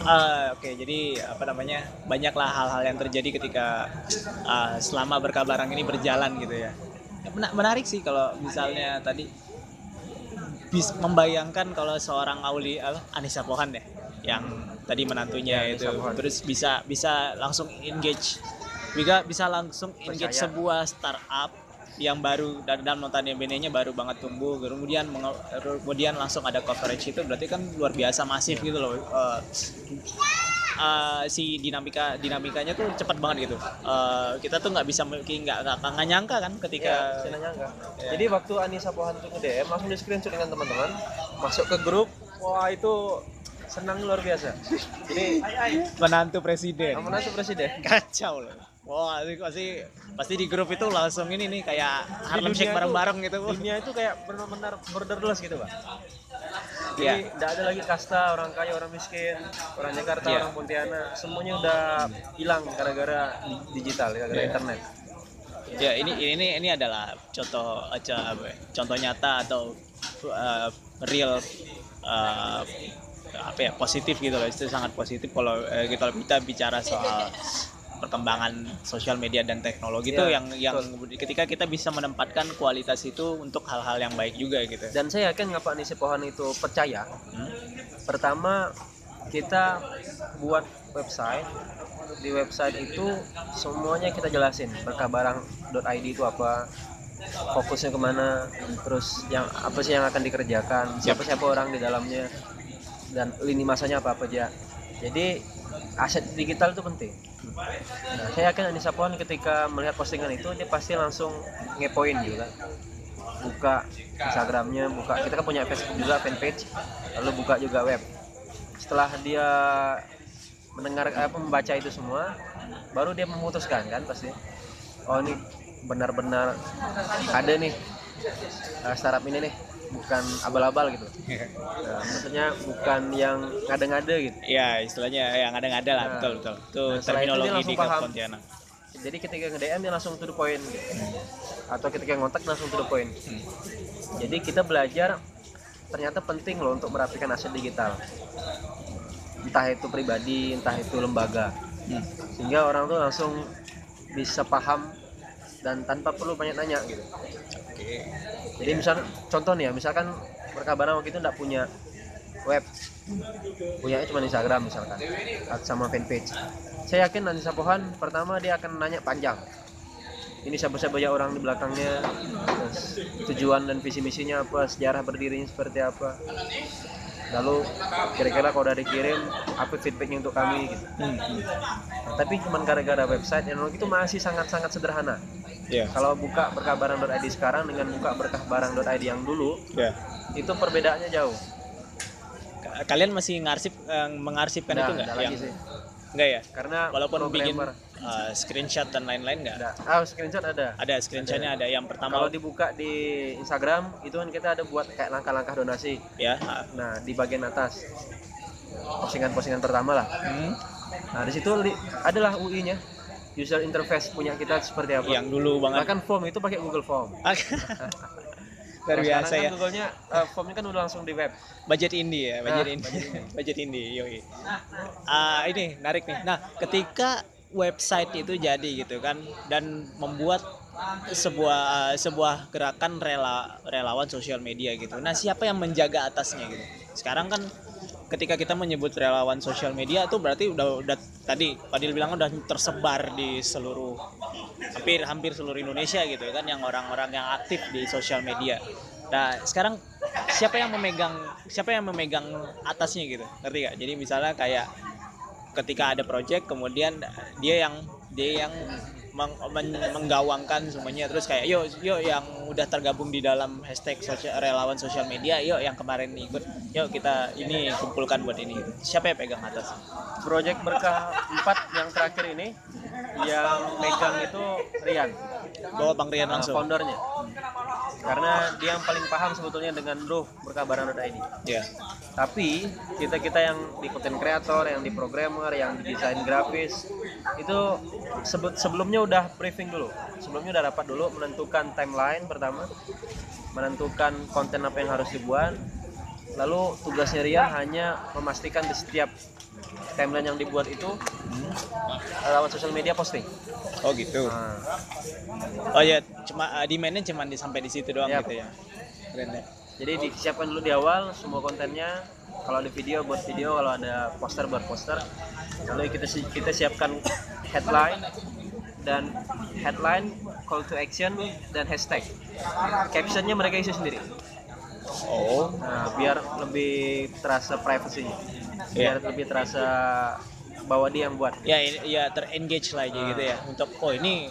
Eh, oke jadi apa namanya banyaklah hal-hal yang terjadi ketika eh, selama berkabarang ini berjalan gitu ya Mena- menarik sih kalau misalnya tadi bis membayangkan kalau seorang Auli apa, Anissa Pohan ya yang tadi menantunya Ya, itu Pohan. terus bisa bisa langsung engage bisa bisa langsung engage Percaya. sebuah startup yang baru dan dan notabene-nya baru banget tumbuh kemudian kemudian langsung ada coverage itu berarti kan luar biasa masif gitu loh Eh, eh, si dinamika dinamikanya tuh cepat banget gitu Eh, kita tuh nggak bisa mungkin nggak nggak nggak nyangka kan ketika saya nyangka. Ya. Jadi waktu Anissa Pohan tuh nge-DM langsung di screenshot dengan teman-teman, masuk ke grup, wah itu senang luar biasa. [laughs] Jadi menantu presiden amanah tuh presiden. kacau loh wah itu pasti pasti di grup itu langsung ini nih kayak Harlem Shake bareng-bareng gitu Dunia itu kayak benar-benar borderless gitu, Pak. Jadi Iya. tidak ada lagi kasta orang kaya, orang miskin, orang Jakarta, Iya. orang Pontianak, semuanya udah hilang gara-gara di- digital, gara-gara Iya. internet. ya ini ini ini adalah contoh ya, contoh nyata atau uh, real uh, apa ya positif gitu loh itu sangat positif kalau eh, kalau kita bicara soal perkembangan sosial media dan teknologi itu Iya, yang yang ketika kita bisa menempatkan kualitas itu untuk hal-hal yang baik juga gitu. Dan saya yakin ngapa Anissa Pohan itu percaya. Hmm? Pertama kita buat website. Di website itu semuanya kita jelasin berkabarang.id itu apa fokusnya ke mana terus yang apa sih yang akan dikerjakan siapa siapa orang di dalamnya dan lini masanya apa apa aja. Jadi aset digital itu penting nah, saya yakin Anissa Pohan ketika melihat postingan itu dia pasti langsung ngepoin gitu kan. Buka Instagramnya buka. Kita kan punya Facebook juga fanpage. Lalu buka juga web. Setelah dia mendengar apa membaca itu semua baru dia memutuskan kan pasti oh ini benar-benar ada nih uh, startup ini nih bukan abal-abal gitu Nah, [laughs] maksudnya bukan yang ngada-ngada gitu ya istilahnya yang ada-ada lah Nah. betul betul itu Nah, terminologi di. Pontianak jadi ketika nge-DM dia langsung to the point gitu. atau ketika ngontak langsung to the point Hmm. jadi kita belajar ternyata penting loh untuk merapikan aset digital entah itu pribadi entah itu lembaga Hmm. sehingga orang tuh langsung bisa paham dan tanpa perlu banyak nanya gitu jadi misal contoh nih ya misalkan perkabaran waktu itu nggak punya web. Punya cuma Instagram misalkan sama fanpage. Saya yakin nanti Sapohan pertama dia akan nanya panjang. Ini siapa-siapa ya orang di belakangnya tujuan dan visi misinya apa sejarah berdirinya seperti apa lalu kira-kira kalau udah dikirim apa feedbacknya untuk kami gitu. Hmm. Nah, tapi cuma gara-gara website yang itu masih sangat-sangat sederhana. Ya kalau buka berkabaran.id sekarang dengan buka berkahbarang.id yang dulu ya itu perbedaannya jauh. Ka- kalian masih ngarsip eh, mengarsipkan Nah, itu nggak? lagi sih enggak ya? Karena walaupun bikin eh, screenshot dan lain-lain nggak? Ada ah screenshot ada. Ada screenshotnya ada. yang pertama kalau dibuka di Instagram itu kan kita ada buat kayak langkah-langkah donasi. Ya ah, nah di bagian atas. Postingan-postingan pertama lah. Hmm, nah di situ adalah UI-nya user interface punya kita seperti apa. Yang dulu banget. Bahkan form itu pakai Google Form [laughs] luar biasa sekarang ya kan Google-nya eh, formnya kan udah langsung di web. Budget indie ya budget Nah, indie budget indie. yoi. Ah, ini narik nih. Nah ketika website itu jadi gitu kan dan membuat sebuah sebuah gerakan rela relawan sosial media gitu. Nah siapa yang menjaga atasnya gitu? Sekarang kan ketika kita menyebut relawan sosial media tuh berarti udah udah tadi Fadil bilang udah tersebar di seluruh hampir hampir seluruh Indonesia gitu kan yang orang-orang yang aktif di sosial media. Nah sekarang siapa yang memegang siapa yang memegang atasnya gitu ngerti gak? Jadi misalnya kayak ketika ada project kemudian dia yang dia yang meng- men- menggawangkan semuanya. Terus kayak yuk yuk yang udah tergabung di dalam hashtag sosial relawan sosial media yuk yang kemarin ikut yuk kita ini kumpulkan buat ini. Siapa yang pegang atas? Project berkah 4 yang terakhir ini yang megang itu Rian bawa bang Rian uh, langsung. foundernya. Karena dia yang paling paham sebetulnya dengan ruh berkabaran.id ya tapi kita kita yang di content creator yang di programmer yang di desain grafis itu sebut sebelumnya udah briefing dulu. Sebelumnya udah rapat dulu menentukan timeline pertama menentukan konten apa yang harus dibuat. Lalu tugasnya Rian hanya memastikan di setiap timeline yang dibuat itu lawan sosial media posting. Oh gitu. Nah, oh ya cuma uh, demandnya cuma di, sampai di situ doang Yap. gitu ya? Keren deh jadi disiapkan dulu di awal semua kontennya. Kalau ada video buat video. Kalau ada poster buat poster. Lalu kita kita siapkan headline dan headline call to action dan hashtag. Captionnya mereka isi sendiri oh. Nah, biar lebih terasa privacy Iya. biar lebih terasa bahwa dia yang buat. Ya ya terengage lah aja Ah. gitu ya. Untuk oh ini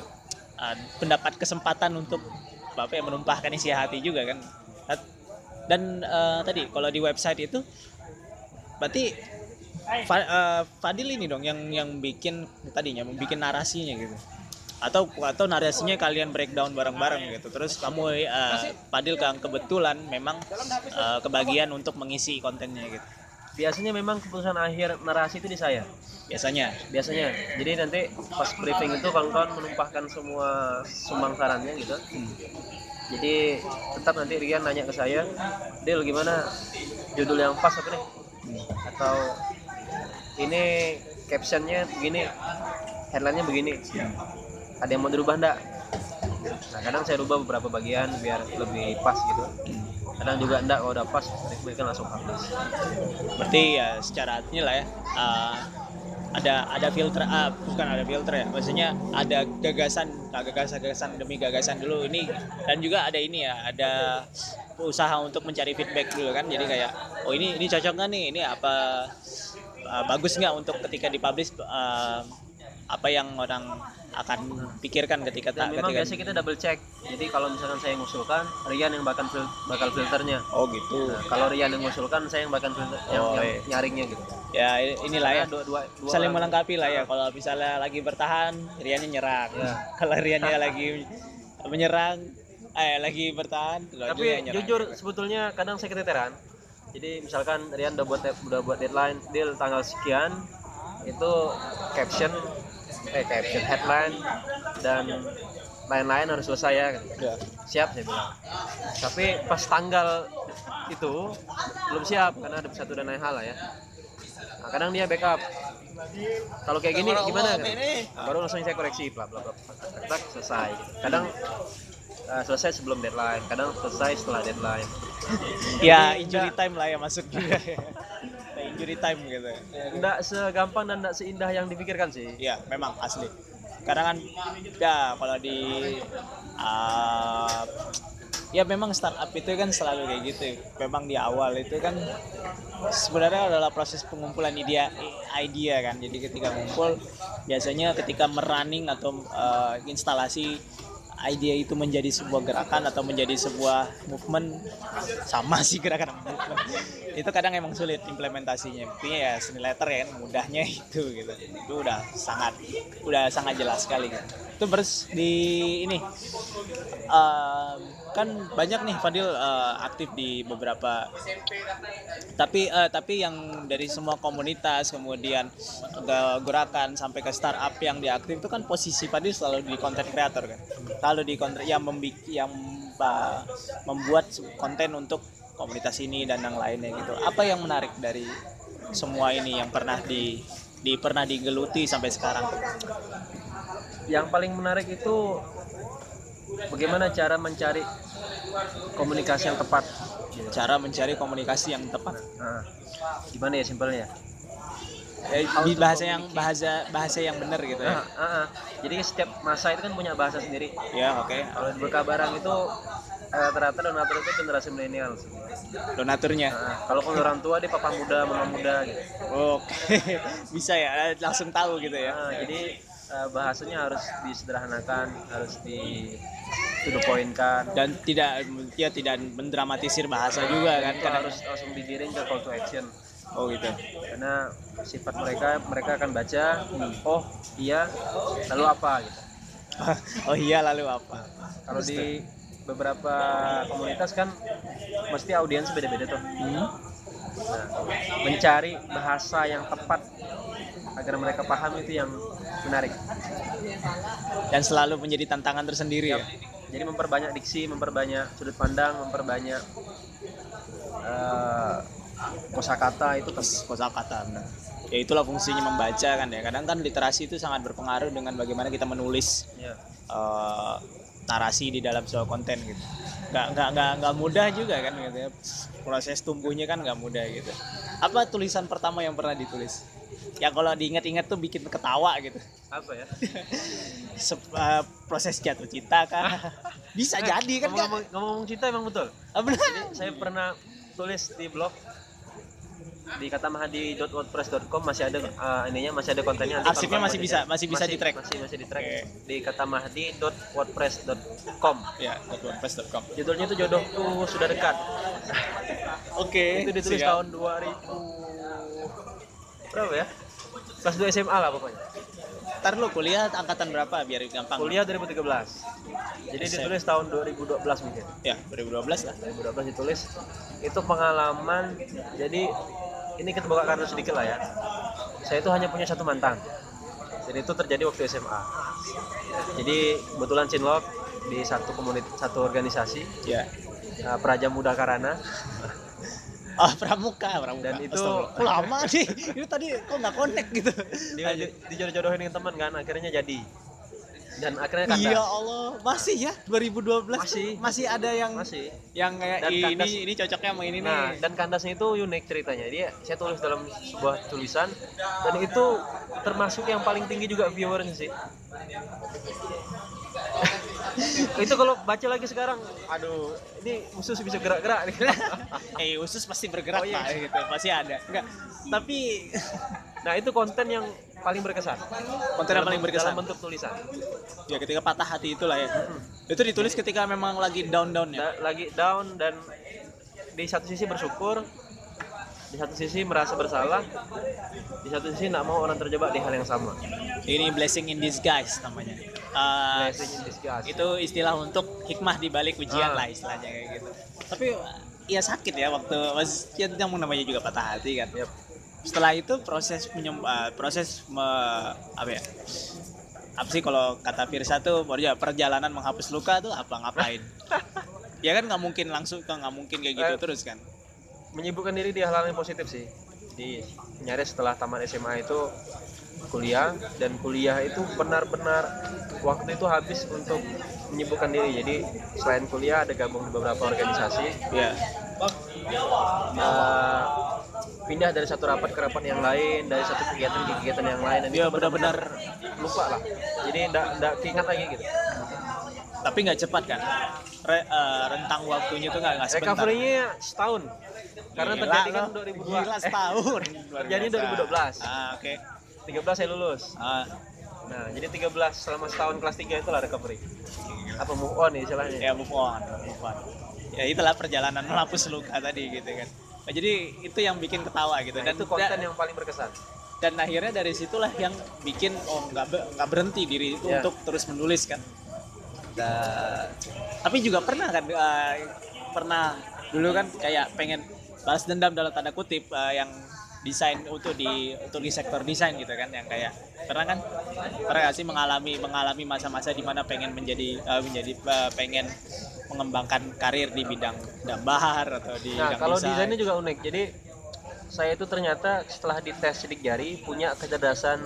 uh, pendapat kesempatan untuk bapak yang menumpahkan isi hati juga kan. Dan uh, tadi kalau di website itu berarti Fa- uh, Fadil ini dong yang yang bikin tadinya membikin narasinya gitu atau atau narasinya kalian breakdown bareng-bareng gitu. Terus kamu uh, Fadil yang kebetulan memang uh, kebagian untuk mengisi kontennya gitu. Biasanya memang keputusan akhir narasi itu di saya. Biasanya? Biasanya. Jadi nanti pas briefing itu kawan-kawan menumpahkan semua sumbang sarannya gitu. Jadi tetap nanti Rian nanya ke saya Del gimana? Judul yang pas apa nih? Atau ini captionnya begini headline-nya begini ada yang mau dirubah enggak nah kadang saya rubah beberapa bagian biar lebih pas gitu. Kadang juga enggak kalau udah pas mereka langsung publish berarti ya secara inilah ya uh, ada ada filter ah, bukan ada filter ya. Maksudnya ada gagasan nah, gagasan gagasan demi gagasan dulu ini. Dan juga ada ini ya ada usaha untuk mencari feedback dulu kan. Jadi kayak oh ini ini cocok nggak nih? Ini apa uh, bagus nggak untuk ketika dipublish uh, apa yang orang akan pikirkan ketika tak memang ketika biasanya kita double check. Jadi kalau misalkan saya ngusulkan Rian yang bakal fil- bakal filternya. Oh gitu. Nah, kalau Rian yang ngusulkan saya yang bakal filter yang, Oh, yang iya. nyaringnya gitu. Ya inilah ya. Dua, dua, dua saling melengkapi lah ya. Kalau misalnya lagi bertahan Riannya nyerang. Ya. [laughs] kalau Riannya lagi menyerang eh lagi bertahan tapi nyerang. jujur sebetulnya kadang saya keteteran. Jadi misalkan Rian udah buat udah buat deadline deal tanggal sekian itu caption eh caption headline dan lain-lain harus selesai ya. Ya. siap saya bilang. Tapi pas tanggal itu belum siap karena ada satu dan lain hal lah ya. Nah, kadang dia backup. Kalau kayak gini gimana? kan? baru langsung saya koreksi bla bla bla. Tak, selesai. Kadang eh, selesai sebelum deadline. Kadang selesai setelah deadline. Ya injury enggak- time lah ya masuk juga [laughs] Nah, injury time gitu. Nggak segampang dan nggak seindah yang dipikirkan sih. Ya memang asli. Karena kan ya kalau di uh, ya memang startup itu kan selalu kayak gitu. Memang di awal itu kan sebenarnya adalah proses pengumpulan ide idea kan. Jadi ketika ngumpul biasanya ketika merunning atau uh, instalasi ide itu menjadi sebuah gerakan atau menjadi sebuah movement? Sama sih gerakan movement. Itu kadang emang sulit implementasinya. Intinya ya seni letter ya mudahnya itu gitu. Itu udah sangat udah sangat jelas sekali gitu. Terus di ini. Em, kan banyak nih Fadil eh, aktif di beberapa. Tapi eh, tapi yang dari semua komunitas kemudian ke gerakan sampai ke startup yang diaktif itu kan posisi Fadil selalu di content creator kan? Selalu di konten yang membik yang uh, membuat konten untuk komunitas ini dan yang lainnya gitu. Apa yang menarik dari semua ini yang pernah di di pernah digeluti sampai sekarang yang paling menarik itu bagaimana cara mencari komunikasi yang tepat. Cara mencari komunikasi yang tepat. Nah, gimana ya simpelnya? Eh, di bahasa yang bahasa bahasa yang benar gitu ya. Nah, ah, ah. jadi setiap masa itu kan punya bahasa sendiri. Ya oke. Kalau di Bekabarang itu eh, rata-rata donatur itu generasi milenial. Donaturnya? Nah, kalau kalau orang tua dia papa muda mama muda gitu. Oke [laughs] bisa ya langsung tahu gitu ya. Nah, jadi eh, bahasanya harus disederhanakan harus di to the point kan dan tidak ya tidak mendramatisir bahasa juga kan karena harus langsung digiring ke call to action. Oh gitu. Karena sifat mereka mereka akan baca oh iya lalu apa gitu. [laughs] Oh iya lalu apa? Kalau di beberapa komunitas kan mesti audiens beda-beda tuh. Hmm? nah, mencari bahasa yang tepat agar mereka paham itu yang menarik. Dan selalu menjadi tantangan tersendiri ya? Jadi memperbanyak diksi memperbanyak sudut pandang memperbanyak eh, kosakata itu penting. kosakata benar. Ya itulah fungsinya membaca kan ya. Kadang kan literasi itu sangat berpengaruh dengan bagaimana kita menulis ya. eh, narasi di dalam sebuah konten gitu. Nggak nggak nggak nggak mudah juga kan gitu ya. Proses tumbuhnya kan nggak mudah gitu. Apa tulisan pertama yang pernah ditulis ya kalau diingat-ingat tuh bikin ketawa gitu. Apa ya? [laughs] Se- eh, proses jatuh cinta kah? [laughs] Bisa jadi kan kan ngomong-ngomong ngomong cinta emang betul. Ah, benar. Saya pernah tulis di blog di katamahadi.wordpress.com masih ada eh, ininya masih ada kontennya. Nanti Arsipnya masih bisa- masih bisa di-track? masih masih di track. Oke. di katamahadi.wordpress.com ya wordpress.com judulnya itu jodohku sudah dekat. Oke itu ditulis siap. tahun 2000 berapa ya? Kelas 2 SMA lah pokoknya. Ntar lu kuliah angkatan berapa biar gampang? kuliah 2013 jadi SM. ditulis tahun 2012 mungkin. Ya, 2012 lah. 2012 ditulis. Itu pengalaman jadi ini kita buka kartu sedikit lah ya. Saya itu hanya punya satu mantan. Dan itu terjadi waktu SMA jadi kebetulan Cinlok di satu komunitas satu organisasi. Ya. eh, Praja Muda Karana [laughs] Oh, pramuka, pramuka. Dan itu-. Kok lama sih? Itu tadi kok nggak connect gitu. dia di- dijodoh-jodohin dengan teman kan akhirnya jadi dan akhirnya kandas Iya Allah, masih ya 2012 Masih. masih ada yang masih yang kayak Dan ini kandas. ini cocoknya sama ini Nah, nih. dan kandasnya itu unik ceritanya. Dia saya tulis dalam sebuah tulisan dan itu termasuk yang paling tinggi juga viewernya sih. Itu kalau baca lagi sekarang, aduh, ini khusus bisa gerak-gerak nih. [laughs] eh, usus pasti bergerak Oh, iya. Pak, gitu. Pasti ada. Enggak. Tapi [laughs] nah, itu konten yang paling berkesan. konten yang paling berkesan dalam bentuk tulisan. ya ketika patah hati itulah ya itu ditulis ketika memang lagi down down ya Da- lagi down dan di satu sisi bersyukur, di satu sisi merasa bersalah, di satu sisi nggak mau orang terjebak di hal yang sama. ini blessing in disguise namanya Uh, Blessing in disguise. itu istilah untuk hikmah di balik ujian Ah. lah istilahnya kayak gitu tapi ya sakit ya waktu mas ya yang namanya juga patah hati kan Yap. setelah itu proses menyem, uh, proses me- apa ya apa sih kalau kata Firsa tuh baru perjalanan menghapus luka tuh apa ngapain [laughs] ya kan nggak mungkin langsung nggak mungkin kayak gitu Eh. terus kan menyibukkan diri di hal-hal yang positif sih. Di nyaris setelah tamat SMA itu kuliah dan kuliah itu benar-benar waktu itu habis untuk menyibukkan diri. Jadi selain kuliah ada gabung di beberapa organisasi, ya eh, pindah dari satu rapat ke rapat yang lain, dari satu kegiatan ke kegiatan yang lain dan itu benar-benar lupa lah. Jadi enggak enggak keingat lagi gitu. Tapi nggak cepat kan Re- eh, rentang waktunya tuh nggak nggak sebentar Recovery-nya setahun. Karena Gila terjadi kan loh. 2002. Gila Eh, setahun. Luar terjadi biasa. 2012. Ah, oke. 13 saya lulus. Ah, Nah, jadi 13 selama setahun kelas 3 itulah recovery. Apa move on ya istilahnya? ya move on, move on. Ya itulah perjalanan menghapus luka tadi gitu kan. Nah, jadi itu yang bikin ketawa gitu Nah, dan itu konten yang paling berkesan. dan akhirnya dari situlah yang bikin oh nggak nggak berhenti diri itu Ya. untuk terus menulis kan. Tapi juga pernah kan eh, pernah dulu kan kayak pengen balas dendam dalam tanda kutip eh, yang desain untuk di untuk di sektor desain gitu kan yang kayak pernah kan pernah sih mengalami mengalami masa-masa di mana pengen menjadi eh, menjadi eh, pengen mengembangkan karir di bidang gambar atau di Nah, bidang kalau desain. desainnya juga unik. Jadi saya itu ternyata setelah dites sidik jari punya kecerdasan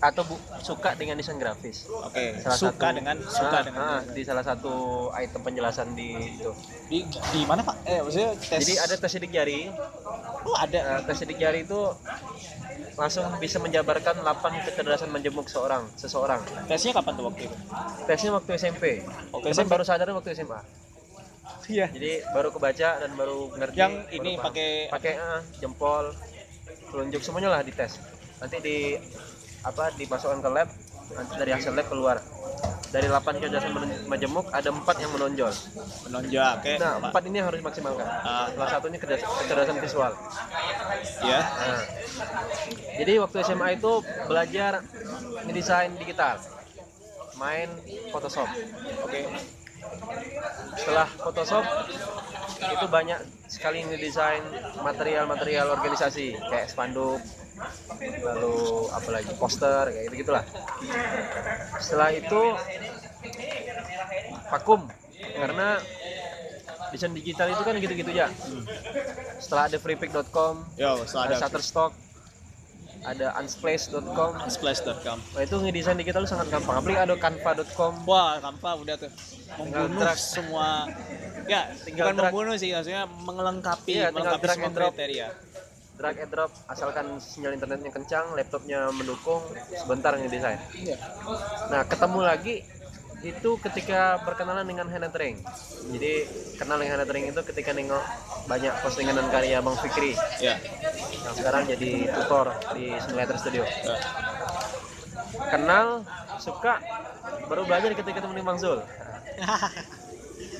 atau bu- suka dengan desain grafis. Oke, Salah suka satu- dengan suka Ah, dengan ah, di salah satu item penjelasan di itu. di, di mana pak? Eh maksudnya tes. Jadi ada tes sidik jari. Oh ada. Nah, tes sidik jari itu langsung bisa menjabarkan 8 kecerdasan menjemuk seorang seseorang. Tesnya kapan tuh waktu itu? Tesnya waktu SMP. Waktu Saya baru sadar waktu SMA. Iya. Jadi baru kebaca dan baru ngerti. Yang baru ini pakai pakai ah, jempol, telunjuk semuanya lah dites. Nanti di apa dimasukkan ke lab, dari hasil lab keluar. Dari 8 kecerdasan majemuk ada empat yang menonjol. menonjol. Oke. Nah, Pak. empat ini harus dimaksimalkan. Ah. Salah satunya kecerdasan, kecerdasan visual. Ya. Nah, jadi waktu SMA itu belajar ngedesain digital, main Photoshop. Oke. Setelah Photoshop itu banyak sekali ngedesain material-material organisasi kayak spanduk, lalu apalagi poster kayak gitu gitulah. Setelah itu vakum karena desain digital itu kan gitu-gitu ya. Setelah ada freepik.com, ada Shutterstock, ada unsplash.com. splash.com. Nah, itu ngedesain digital sangat gampang. Apalagi ada canva.com. Wah, Canva udah tuh membunuh semua ya Tinggal bukan drag. membunuh sih maksudnya Iya, tinggal melengkapi drag semua kriteria. Drag and drop asalkan sinyal internetnya kencang, laptopnya mendukung, sebentar ngedesain. Iya. Nah, ketemu lagi itu ketika berkenalan dengan Hannah Tring. Jadi kenal dengan Hannah Tring itu ketika nengok banyak postingan dan karya Bang Fikri Ya. yang sekarang jadi tutor di Simulator Studio. Ya. Kenal, suka, baru belajar ketika ketemu Bang Zul. [laughs]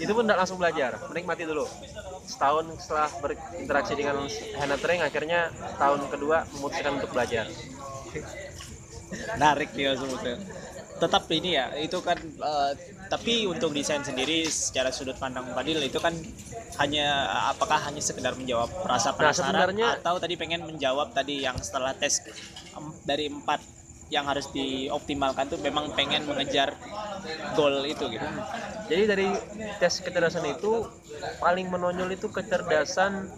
itu pun tidak langsung belajar, menikmati dulu. Setahun setelah berinteraksi dengan Hannah Tring, akhirnya tahun kedua memutuskan untuk belajar. Menarik dia sebutnya. Tetap ini ya, itu kan eh, tapi untuk desain sendiri secara sudut pandang Fadil itu kan hanya apakah hanya sekedar menjawab rasa Nah, penasaran sebenarnya- atau tadi pengen menjawab tadi yang setelah tes dari empat yang harus dioptimalkan tuh memang pengen mengejar goal itu gitu. Jadi dari tes kecerdasan itu paling menonjol itu kecerdasan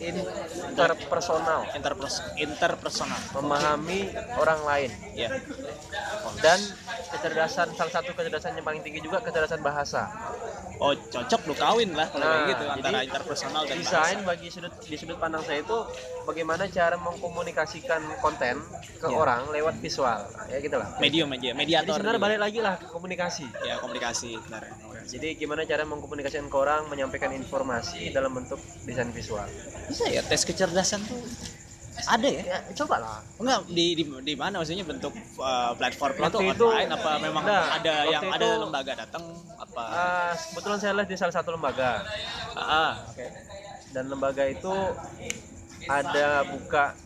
interpersonal, Interpers interpersonal. memahami orang lain. Ya. Dan kecerdasan salah satu kecerdasan yang paling tinggi juga kecerdasan bahasa. Oh, cocok lu kawin lah kalau kayak Nah, gitu antara jadi interpersonal dan Desain bahasa. bagi sudut di sudut pandang saya itu bagaimana cara mengkomunikasikan konten ke Ya. orang lewat visual. Nah, ya gitu lah. medium aja, Jadi mediator. sebenarnya juga. balik lagi lah ke komunikasi. ya komunikasi sebenarnya. Jadi gimana cara mengkomunikasikan ke orang, menyampaikan informasi dalam bentuk desain visual. Bisa ya tes kecerdasan tuh Ada ya? ya coba lah Enggak di di, di mana maksudnya bentuk uh, platformnya Waktu itu- online apa memang Enggak, ada waktu yang ada itu- lembaga datang apa? Ah, kebetulan saya lihat di salah satu lembaga Ah, oke. dan lembaga itu ada buka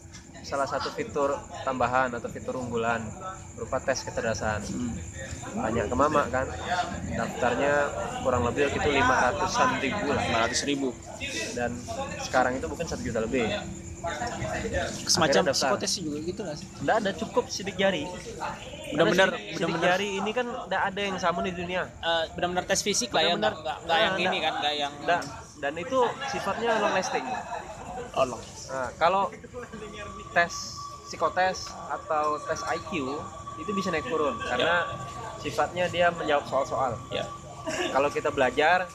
salah satu fitur tambahan atau fitur unggulan berupa tes kecerdasan Hmm. banyak ke mama kan daftarnya kurang lebih itu 500an ribu lah 500 ribu. dan sekarang itu mungkin satu juta lebih Semacam Akhirnya daftar. psikotes juga gitu nggak sih? Nggak ada cukup sidik jari Benar-benar- sidik, jari ini kan nggak ada yang sama di dunia Eh, benar-benar tes fisik lah ya, nggak nggak- yang ini kan, nggak yang Nggak. dan itu sifatnya long lasting Allah. Nah, kalau tes psikotes atau tes IQ itu bisa naik turun karena sifatnya dia menjawab soal-soal. Ya. Kalau kita belajar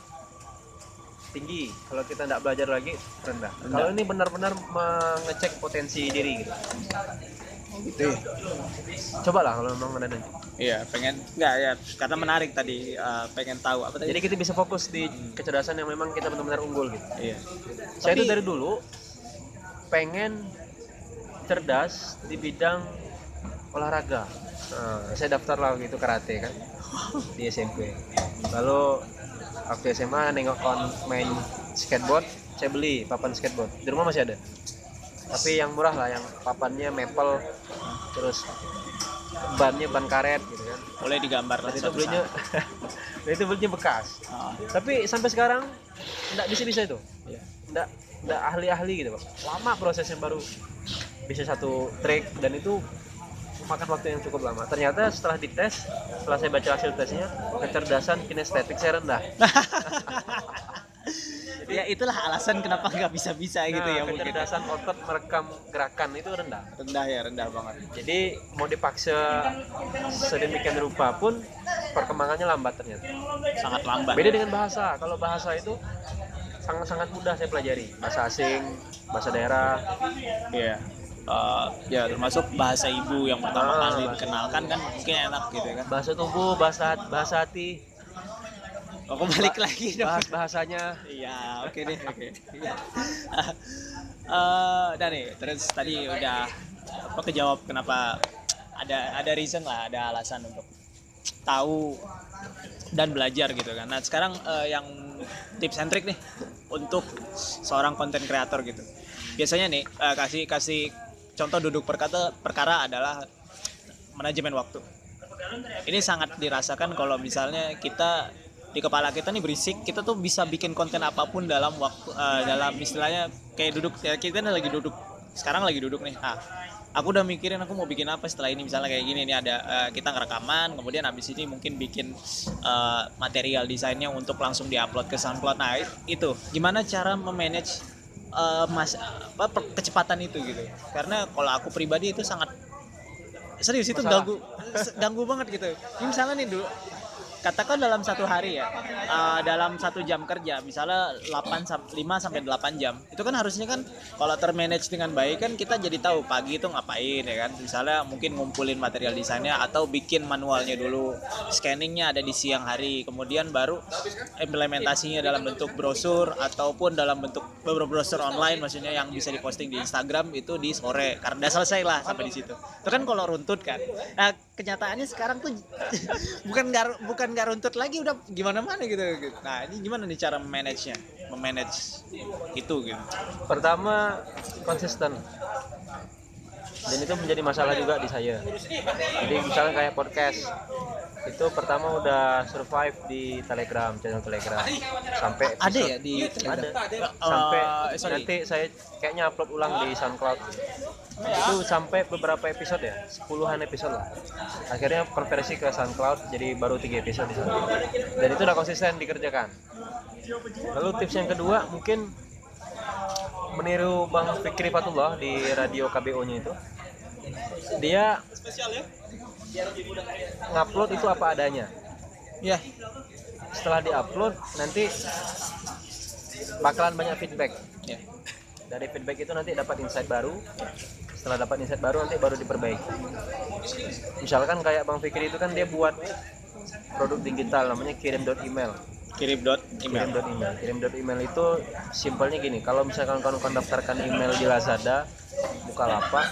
tinggi, kalau kita tidak belajar lagi rendah. Rendah. Kalau ini benar-benar mengecek potensi diri gitu. Gitu ya. Coba lah kalau memang ada nanti. Iya, pengen nggak ya karena menarik tadi eh, pengen tahu apa tadi? Jadi kita bisa fokus di kecerdasan yang memang kita benar-benar unggul gitu. Iya. Saya itu Tapi- dari dulu pengen cerdas di bidang olahraga. Nah, saya daftar lah gitu karate kan di SMP. Lalu waktu SMA nengok kon main skateboard, saya beli papan skateboard. Di rumah masih ada. Tapi yang murah lah, yang papannya maple, terus bannya ban karet gitu kan. Boleh digambar lah itu belinya, [laughs] itu belinya bekas. Ah, Tapi sampai sekarang nggak bisa-bisa itu iya. nggak nggak ahli-ahli gitu pak lama prosesnya baru bisa satu trik dan itu memakan waktu yang cukup lama. Ternyata setelah dites setelah saya baca hasil tesnya kecerdasan kinestetik saya rendah. [laughs] Ya itulah alasan kenapa nggak bisa bisa gitu Nah, ya mungkin. kecerdasan otot merekam gerakan itu rendah. Rendah ya rendah banget. Jadi mau dipaksa sedemikian rupa pun perkembangannya lambat ternyata. Sangat lambat. Beda dengan bahasa. Kalau bahasa itu sangat-sangat mudah saya pelajari. Bahasa asing bahasa daerah. Iya. Eh, ya termasuk bahasa ibu yang pertama Ah, kali bahasa dikenalkan kan mungkin enak gitu ya kan. Bahasa tubuh bahasa bahasa hati. Aku balik lagi dong. bahas bahasanya. Iya oke deh oke. Iya. Eh, udah nih terus tadi udah apa kejawab kenapa ada ada reason lah ada alasan untuk tahu dan belajar gitu kan. Nah sekarang eh, yang tips and trick nih untuk seorang konten kreator gitu. Biasanya nih kasih kasih contoh duduk perkata perkara adalah manajemen waktu. Ini sangat dirasakan kalau misalnya kita di kepala kita nih berisik kita tuh bisa bikin konten apa pun dalam waktu eh, dalam istilahnya kayak duduk ya kita kan lagi duduk sekarang lagi duduk nih. Ah aku udah mikirin aku mau bikin apa setelah ini misalnya kayak gini nih ada eh, kita ngerekaman kemudian habis ini mungkin bikin eh, material desainnya untuk langsung diupload ke SoundCloud. Nah itu gimana cara memanage eh, mas apa per- kecepatan itu gitu karena kalau aku pribadi itu sangat serius itu Masalah. ganggu ganggu banget gitu ini misalnya nih dulu katakan dalam satu hari ya uh, dalam satu jam kerja misalnya 8 sam- 5 sampai 8 jam itu kan harusnya kan kalau termanage dengan baik kan kita jadi tahu pagi itu ngapain ya kan? Misalnya mungkin ngumpulin material desainnya atau bikin manualnya dulu scanningnya ada di siang hari kemudian baru implementasinya dalam bentuk brosur ataupun dalam bentuk beberapa brosur online maksudnya yang bisa diposting di Instagram itu di sore karena udah selesai lah sampai di situ. Itu kan kalau runtut kan. Nah kenyataannya sekarang tuh [laughs] bukan nggak bukan nggak runtut lagi udah gimana mana gitu, gitu. nah ini gimana nih cara manage nya memanage itu gitu. Pertama konsisten dan itu menjadi masalah juga di saya. Jadi misalnya kayak podcast itu pertama udah survive di telegram channel telegram. Sampai ada episode- ya di ada. Eh, sampai sorry. nanti saya kayaknya upload ulang di SoundCloud. Itu sampai beberapa episode ya sepuluhan episode lah. Akhirnya konversi ke SoundCloud jadi baru tiga episode di sana. Dan itu udah konsisten dikerjakan. Lalu tips yang kedua mungkin meniru Bang Fikri Fatullah di radio KBO nya itu. Dia ngupload itu apa adanya? Ya. Setelah diupload nanti bakalan banyak feedback. Ya. Dari feedback itu nanti dapat insight baru. Setelah dapat insight baru nanti baru diperbaiki. Misalkan kayak Bang Fikri itu kan dia buat produk digital namanya kirim dot email kirim dot Email. kirim dot email kirim dot email itu simpelnya gini kalau misalkan kawan-kawan daftarkan email di Lazada Bukalapak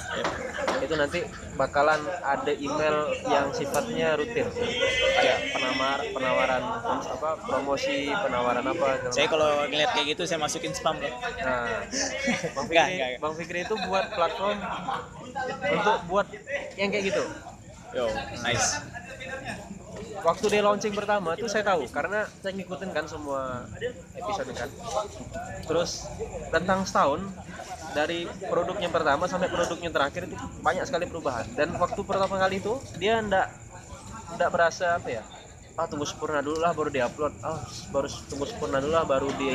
itu nanti bakalan ada email yang sifatnya rutin kayak penamar penawaran apa promosi penawaran apa Saya kalau ngeliat kayak gitu saya masukin spam loh. Nah, Bang [laughs] Fikri, enggak. Bang Fikri itu buat platform untuk buat yang kayak gitu. Yo, nice. Waktu dia launching pertama tuh saya tahu karena saya ngikutin kan semua episode kan. Terus tentang setahun dari produk yang pertama sampai produk yang terakhir itu banyak sekali perubahan. Dan waktu pertama kali itu dia ndak ndak berasa apa ya? Ah tunggu sempurna dulu lah baru diupload. Ah baru tunggu sempurna dulu lah baru di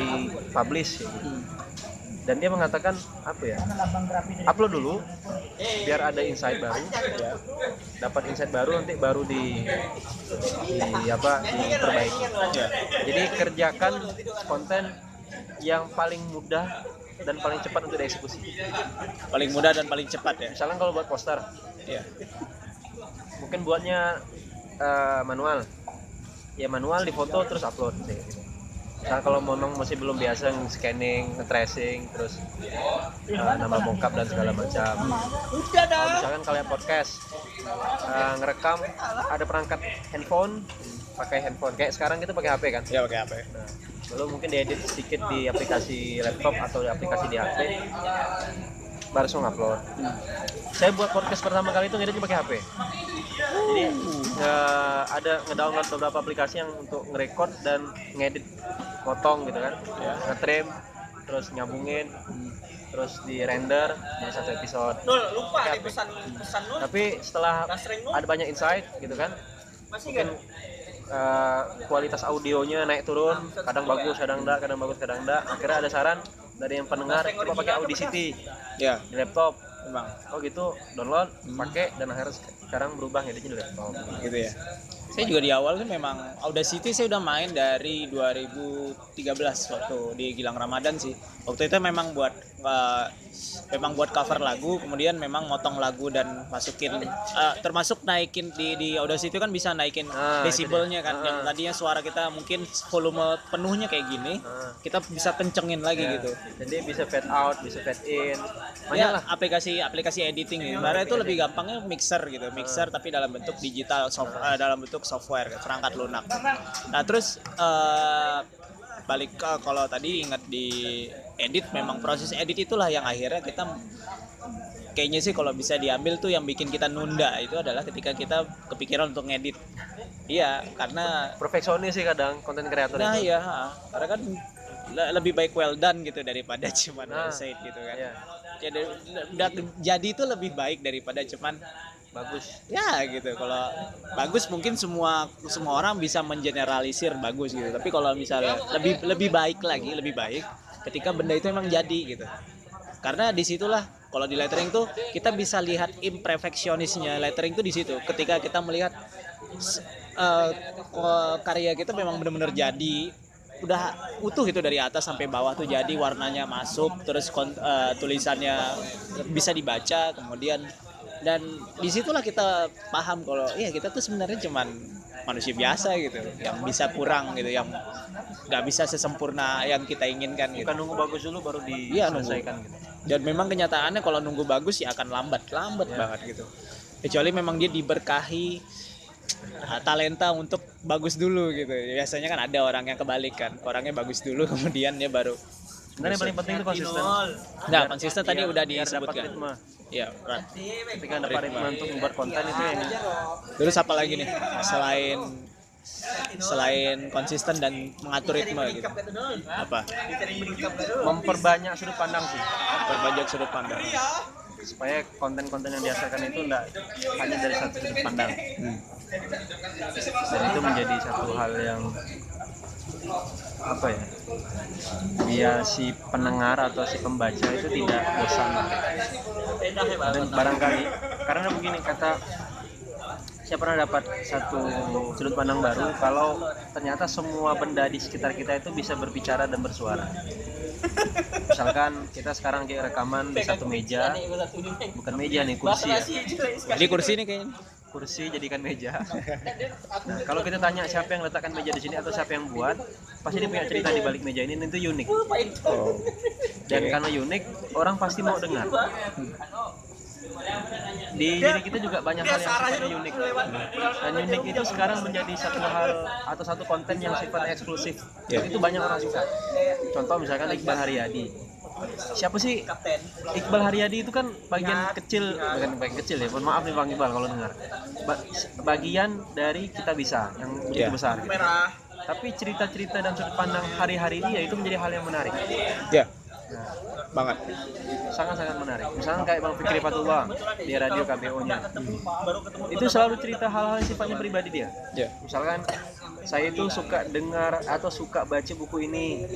publish. Gitu. Dan dia mengatakan apa ya? Upload dulu biar ada insight baru ya. dapat insight baru nanti baru di di apa diperbaiki Ya. jadi kerjakan konten yang paling mudah dan paling cepat untuk dieksekusi Paling mudah dan paling cepat ya. misalnya kalau buat poster Iya. mungkin buatnya eh, manual ya manual di foto terus upload gitu. Misalnya kalau monong masih belum biasa scanning, tracing, terus eh, nambah mockup dan segala macam. Kalau misalkan kalian podcast eh, ngerekam ada perangkat handphone, pakai handphone kayak sekarang kita pakai HP kan. Ya pakai apa? Nah, lalu mungkin diedit sedikit di aplikasi laptop atau di aplikasi di HP, langsung upload. Saya buat podcast pertama kali itu ngeditnya pakai HP. Jadi nge- ada ngedownload beberapa aplikasi yang untuk ngerekord dan ngedit potong gitu kan, Ya. ngetrim, terus nyambungin, terus di render jadi satu episode. Nul, lupa nih pesan pesan Nul. Tapi setelah ada banyak insight gitu kan, masih mungkin kan? Eh, kualitas audionya naik turun. Kadang bagus kadang enggak kadang bagus kadang enggak. Akhirnya ada saran dari yang pendengar coba pakai Audacity. Ya, di laptop. Memang oh gitu. Download pakai dan akhirnya sekarang berubah ngeditnya di laptop. Gitu ya. Saya juga di awal tuh memang Audacity saya udah main dari 2013 waktu di Gilang Ramadan sih. Waktu itu memang buat eh, memang buat cover lagu, kemudian memang motong lagu dan masukin eh, termasuk naikin di di Audacity kan bisa naikin Ah, itu desibelnya kan. Ah. Yang tadinya suara kita mungkin volume penuhnya kayak gini, Nah, kita bisa kencengin lagi ya. gitu. jadi bisa fade out bisa fade in banyak ya lah aplikasi aplikasi editing gitu. Sebenarnya itu lebih gampangnya mixer gitu, mixer tapi dalam bentuk digital soft eh, dalam bentuk software perangkat lunak. Nah terus eh, balik ke kalau tadi ingat di edit memang proses edit itulah yang akhirnya kita kayaknya sih kalau bisa diambil tuh yang bikin kita nunda itu adalah ketika kita kepikiran untuk ngedit. Iya, karena perfeksionis sih kadang konten kreator nah itu. ya, karena kan le- lebih baik well done gitu daripada [laughs] cuman Nah, gitu kan. Iya, jadi udah jadi itu lebih baik daripada cuman bagus. Ya gitu. Kalau bagus mungkin semua semua orang bisa mengeneralisir bagus gitu. Tapi kalau misalnya lebih lebih baik lagi lebih baik ketika benda itu memang jadi gitu. Karena di situlah kalau di lettering tuh kita bisa lihat imperfeksionisnya. Lettering tuh di situ ketika kita melihat ko- karya kita memang benar-benar jadi udah utuh itu dari atas sampai bawah tuh jadi warnanya masuk terus eh, tulisannya bisa dibaca kemudian dan di situlah kita paham kalau iya kita tuh sebenarnya cuman manusia biasa gitu yang bisa kurang gitu yang nggak bisa sesempurna yang kita inginkan gitu. Bukan nunggu bagus dulu baru Iya, nunggu. diselesaikan gitu. Dan memang kenyataannya kalau nunggu bagus ya akan lambat lambat banget gitu. Kecuali memang dia diberkahi ah, talenta untuk bagus dulu gitu. Biasanya kan ada orang yang kebalik kan orangnya bagus dulu [laughs] kemudian dia baru sebenarnya yang paling penting itu konsisten. nah konsisten tadi udah disebutkan. ritme. Ya Ran. ketika dapat ritme untuk membuat konten itu yang terus apa lagi nih? Selain selain konsisten dan mengatur ritme gitu. Apa? Memperbanyak sudut pandang sih. Berbanyak sudut pandang. Supaya konten-konten yang dihasilkan itu enggak hanya dari satu sudut pandang. Hmm. dan itu menjadi satu hal yang apa ya biar si pendengar atau si pembaca itu tidak bosan. Dan barangkali karena begini kata saya pernah dapat satu sudut pandang baru kalau ternyata semua benda di sekitar kita itu bisa berbicara dan bersuara. Misalkan kita sekarang kayak rekaman di satu meja bukan meja nih kursi ya. Jadi kursi ini kayaknya kursi jadikan meja. Nah, kalau kita tanya siapa yang letakkan meja di sini atau siapa yang buat, pasti dia punya cerita di balik meja ini dan itu unik. Oh. Dan karena unik, orang pasti mau dengar. Di diri kita juga banyak hal yang sifatnya unik. Dan unik itu sekarang menjadi satu hal atau satu konten yang sifatnya eksklusif. Ya. Itu banyak orang suka. Contoh misalkan Iqbal Haryadi. Siapa sih Iqbal Haryadi itu kan bagian kecil, bukan bagian kecil ya. Mohon maaf nih Bang Iqbal kalau dengar. Ba- bagian dari kita bisa yang begitu Ya. besar. gitu. Tapi cerita-cerita dan sudut pandang hari-hari dia itu menjadi hal yang menarik. Ya, Nah, banget. sangat-sangat menarik. Misalnya kayak Bang Fikri Fatullah di radio KBO-nya. Itu selalu cerita hal-hal yang sifatnya pribadi dia. Ya. Misalkan saya itu suka dengar atau suka baca buku ini.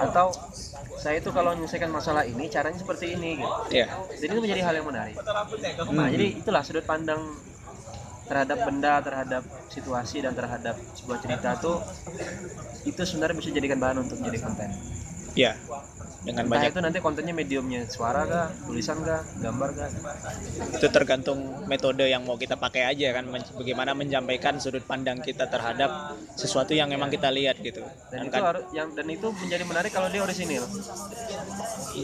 Atau saya itu kalau menyelesaikan masalah ini caranya seperti ini gitu. Ya. Jadi itu menjadi hal yang menarik. Nah, jadi itulah sudut pandang terhadap benda, terhadap situasi dan terhadap sebuah cerita tuh itu sebenarnya bisa dijadikan bahan untuk menjadi konten. Ya. Dengan Entah banyak itu nanti kontennya mediumnya suara kah, tulisan kah, gambar kah. itu tergantung metode yang mau kita pakai aja kan men- bagaimana menyampaikan sudut pandang kita terhadap sesuatu yang memang kita lihat gitu Dan Dan itu kan harus yang dan itu menjadi menarik kalau dia orisinil.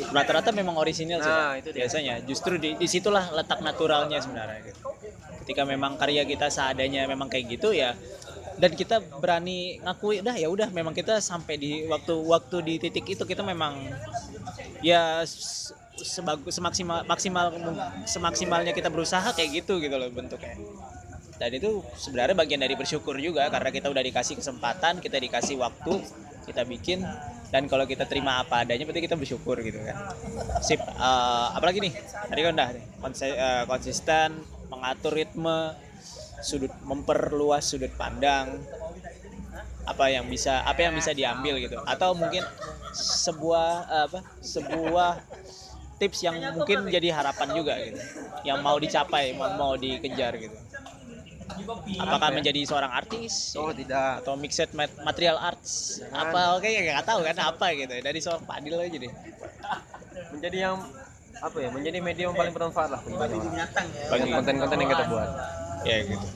rata-rata memang orisinil sih Nah, itu dia. biasanya justru di di situlah letak naturalnya sebenarnya gitu. ketika memang karya kita seadanya memang kayak gitu ya dan kita berani ngakui udah ya udah memang kita sampai di waktu waktu di titik itu kita memang ya sebagus semaksimal maksimal semaksimalnya kita berusaha kayak gitu gitu loh bentuknya. Dan itu sebenarnya bagian dari bersyukur juga karena kita udah dikasih kesempatan kita dikasih waktu kita bikin dan kalau kita terima apa adanya berarti kita bersyukur gitu kan. Sip eh, apalagi nih? Tadi kan udah konse- eh, konsisten mengatur ritme sudut memperluas sudut pandang apa yang bisa apa yang bisa diambil gitu. Atau mungkin sebuah apa sebuah tips yang mungkin jadi harapan juga gitu. Yang mau dicapai mau, mau dikejar gitu. Apakah menjadi seorang artis? Oh tidak. atau mixed mat- material arts? Apa oke ya nggak tahu kan apa gitu. Dari seorang Padil aja deh. Menjadi yang apa ya? Menjadi medium paling bermanfaat lah bagi orang. Bagi- konten-konten yang kita buat. Ya gitu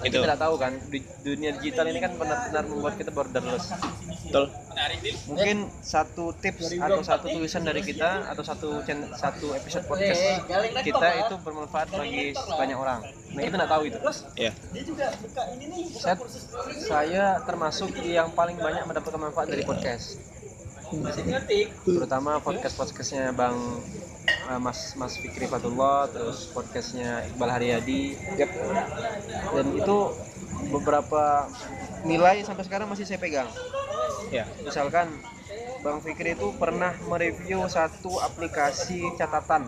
itu Kita tidak tahu kan di dunia digital ini kan benar-benar membuat kita borderless. betul Mungkin satu tips atau satu tulisan dari kita atau satu satu episode podcast kita itu bermanfaat bagi banyak orang. Nah kita tidak tahu itu. ya Saya, saya termasuk yang paling banyak mendapatkan manfaat dari podcast. Terutama podcast podcastnya Bang eh, Mas Mas Fikri Fatullah, terus podcastnya Iqbal Haryadi. Dan itu beberapa nilai sampai sekarang masih saya pegang. ya Misalkan Bang Fikri itu pernah mereview satu aplikasi catatan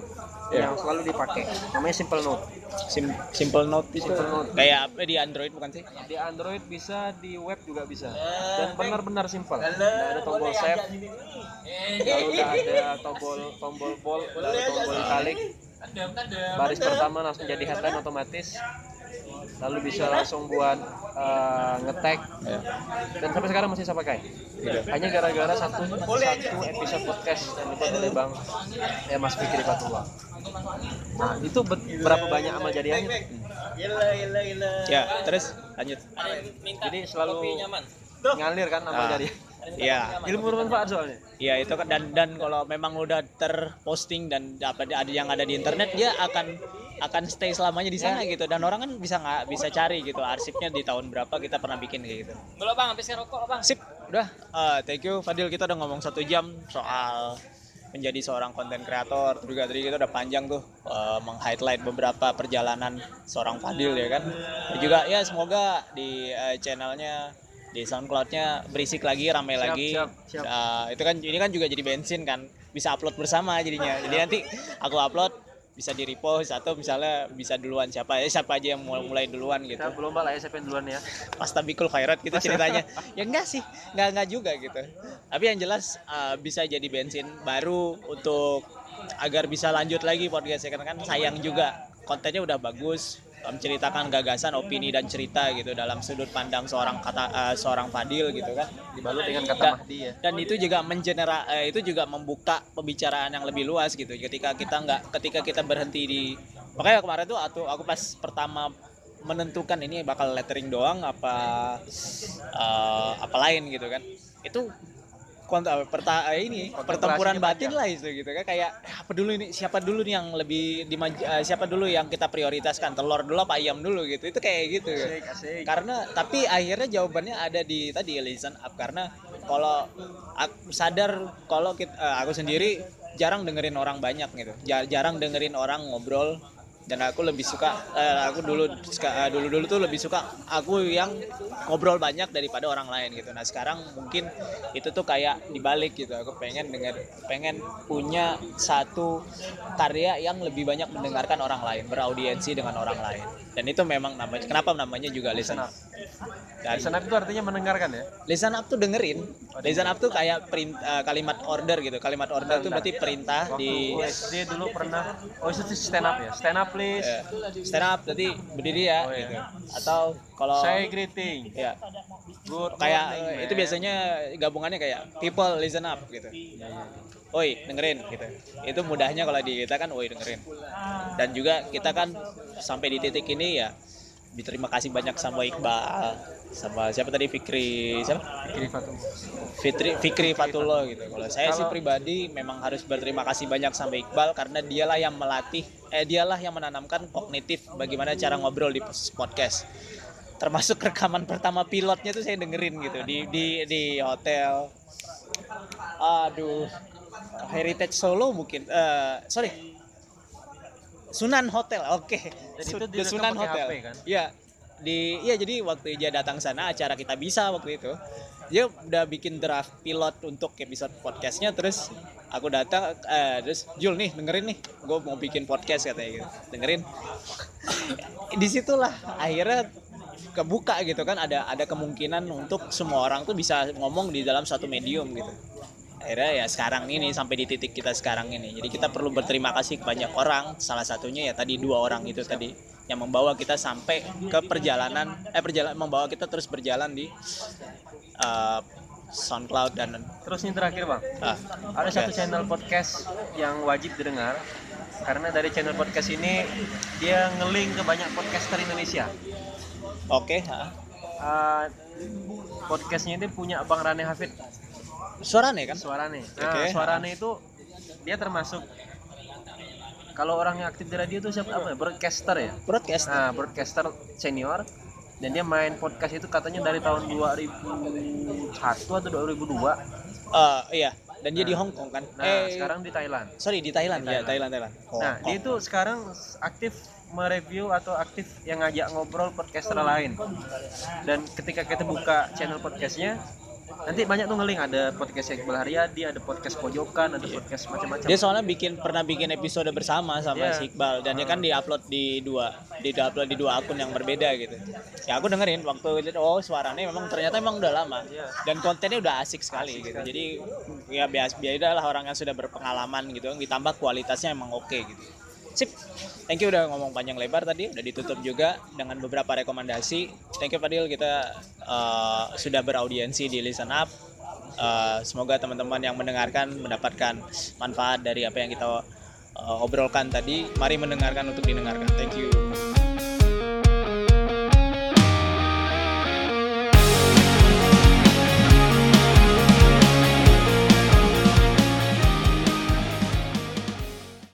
Ya. yang selalu dipakai, namanya Simple Note. Sim- simple note itu Simple Note. kayak apa? Di Android bukan sih? Di Android bisa di web juga bisa. Dan benar-benar simpel nggak ada tombol save. lalu ada tombol tombol bold lalu tombol italic. Baris pertama langsung jadi headline otomatis lalu bisa langsung buat uh, ngetek ya dan sampai sekarang masih saya pakai. Hanya gara-gara satu satu episode podcast yang dibuat oleh bang ya Mas Fikri Fatullah. Nah itu berapa banyak amal jadiahnya ya terus lanjut. Jadi selalu ngalir kan amal Ah. jadiah ya ilmu bermanfaat soalnya. Ya itu kan dan dan kalau memang udah terposting dan apa ada yang ada di internet dia akan akan stay selamanya di sana gitu. Dan orang kan bisa nggak bisa cari gitu arsipnya di tahun berapa kita pernah bikin kayak gitu. Belum bang, habis rokok bang. sip. Udah. Eh, thank you Fadil. Kita udah ngomong satu jam soal menjadi seorang konten kreator juga tadi kita udah panjang tuh eh, meng-highlight beberapa perjalanan seorang Fadil ya kan? Dan juga ya semoga di eh, channelnya di SoundCloud-nya berisik lagi ramai Siap, lagi. siap, siap. Eh, itu kan ini kan juga jadi bensin kan. Bisa upload bersama jadinya. Jadi nanti aku upload bisa di repost atau misalnya bisa duluan. Siapa ya siapa aja yang mulai mulai duluan gitu. kita belum lah ya saya pengen duluan ya. Pastabikul khairat gitu ceritanya. Ya enggak sih enggak enggak juga gitu. Tapi yang jelas uh, bisa jadi bensin baru untuk agar bisa lanjut lagi podcast ya. Karena kan sayang juga kontennya udah bagus menceritakan gagasan opini dan cerita gitu dalam sudut pandang seorang kata uh, seorang Fadil gitu kan. Dibalut dengan kata Dan- Mahdi ya. dan itu juga mengenera eh, itu juga membuka pembicaraan yang lebih luas gitu. Ketika kita nggak ketika kita berhenti di makanya kemarin tuh aku aku pas pertama menentukan ini bakal lettering doang apa eh, apa lain gitu kan. Itu perta eh, ini pertempuran batin lah itu gitu kan. Kayak eh, apa dulu ini? Siapa dulu nih yang lebih dimaj eh, siapa dulu yang kita prioritaskan? Telur dulu apa ayam dulu gitu. Itu kayak gitu. Asik asik. Karena tapi akhirnya jawabannya ada di tadi listen up. Karena kalau aku sadar kalau kita, aku sendiri jarang dengerin orang banyak gitu. Ja- jarang dengerin orang ngobrol dan aku lebih suka eh, aku dulu dulu dulu tuh lebih suka aku yang ngobrol banyak daripada orang lain gitu. Nah sekarang mungkin itu tuh kayak dibalik gitu. Aku pengen denger pengen punya satu karya yang lebih banyak mendengarkan orang lain beraudiensi dengan orang lain. Dan itu memang namanya kenapa namanya juga listen dan Listen up itu artinya mendengarkan ya? Listen up tuh dengerin. Listen up tuh kayak perin- eh, kalimat order gitu. Kalimat order tuh berarti perintah waktu di SD dulu pernah oh itu sih stand up ya? Stand up please. Ya, stand up berarti berdiri ya Oh, iya. gitu. Atau kalau say greeting. Ya good kayak morning, itu biasanya gabungannya kayak people listen up gitu. Iya, iya. Oi dengerin gitu. Itu mudahnya kalau di kita kan woi dengerin. Dan juga kita kan sampai di titik ini ya berterima kasih banyak sama Iqbal sama siapa tadi Fikri siapa Kiri Fatum. Fitri Fikri Fatullah gitu. Kalau saya sih pribadi memang harus berterima kasih banyak sama Iqbal karena dialah yang melatih eh dialah yang menanamkan kognitif bagaimana cara ngobrol di podcast. Termasuk rekaman pertama pilotnya tuh saya dengerin gitu di di di hotel. Aduh. Heritage Solo mungkin. Eh sorry. Sunan Hotel. Oke. Dan Su- itu The direkam Sunan Hotel. HP kan? Iya. Di iya jadi waktu dia datang sana acara kita bisa waktu itu. Dia udah bikin draft pilot untuk episode podcastnya terus aku datang eh, terus Jul nih dengerin nih gue mau bikin podcast katanya gitu dengerin [laughs] di situlah akhirnya kebuka gitu kan ada ada kemungkinan untuk semua orang tuh bisa ngomong di dalam satu medium gitu akhirnya ya sekarang ini sampai di titik kita sekarang ini. Jadi kita perlu berterima kasih ke banyak orang. Salah satunya ya tadi dua orang itu tadi yang membawa kita sampai ke perjalanan eh perjalanan membawa kita terus berjalan di eh, SoundCloud dan terus ini terakhir bang. Ah, ada oke. satu channel podcast yang wajib didengar karena dari channel podcast ini dia ngeling ke banyak podcaster Indonesia. Oke ah. Ah, podcastnya itu punya Bang Rane Hafid suaranya kan? Suarane. Nah Oke. Suarane itu dia termasuk kalau orang yang aktif di radio itu siapa? Apa ya? Broadcaster ya? Broadcast nah broadcaster senior. Dan dia main podcast itu katanya dari tahun 2001 atau 2002 Eh, iya. Dan dia di Hong Kong kan? Nah eh sekarang di Thailand. sorry di Thailand, Di ya Thailand. Thailand Thailand. Hong Nah, Kong. dia itu sekarang aktif mereview atau aktif yang ngajak ngobrol podcaster lain. Dan ketika kita buka channel podcastnya, nanti banyak tuh ngeling ada podcast Iqbal Haryadi, ada podcast Pojokan, ada podcast macam-macam. Dia soalnya bikin pernah bikin episode bersama sama Iya. si Iqbal dan dia kan diupload di dua di upload di dua akun yang berbeda gitu. Ya aku dengerin waktu lihat oh suaranya memang ternyata emang udah lama Iya. dan kontennya udah asik sekali gitu. Jadi ya biasa biasa lah orang yang sudah berpengalaman gitu ditambah kualitasnya emang oke gitu. Sip. Thank you udah ngomong panjang lebar tadi, udah ditutup juga dengan beberapa rekomendasi. Thank you Fadil kita eh, sudah beraudiensi di Listen Up. Eh, semoga teman-teman yang mendengarkan mendapatkan manfaat dari apa yang kita eh, obrolkan tadi. Mari mendengarkan untuk didengarkan. Thank you.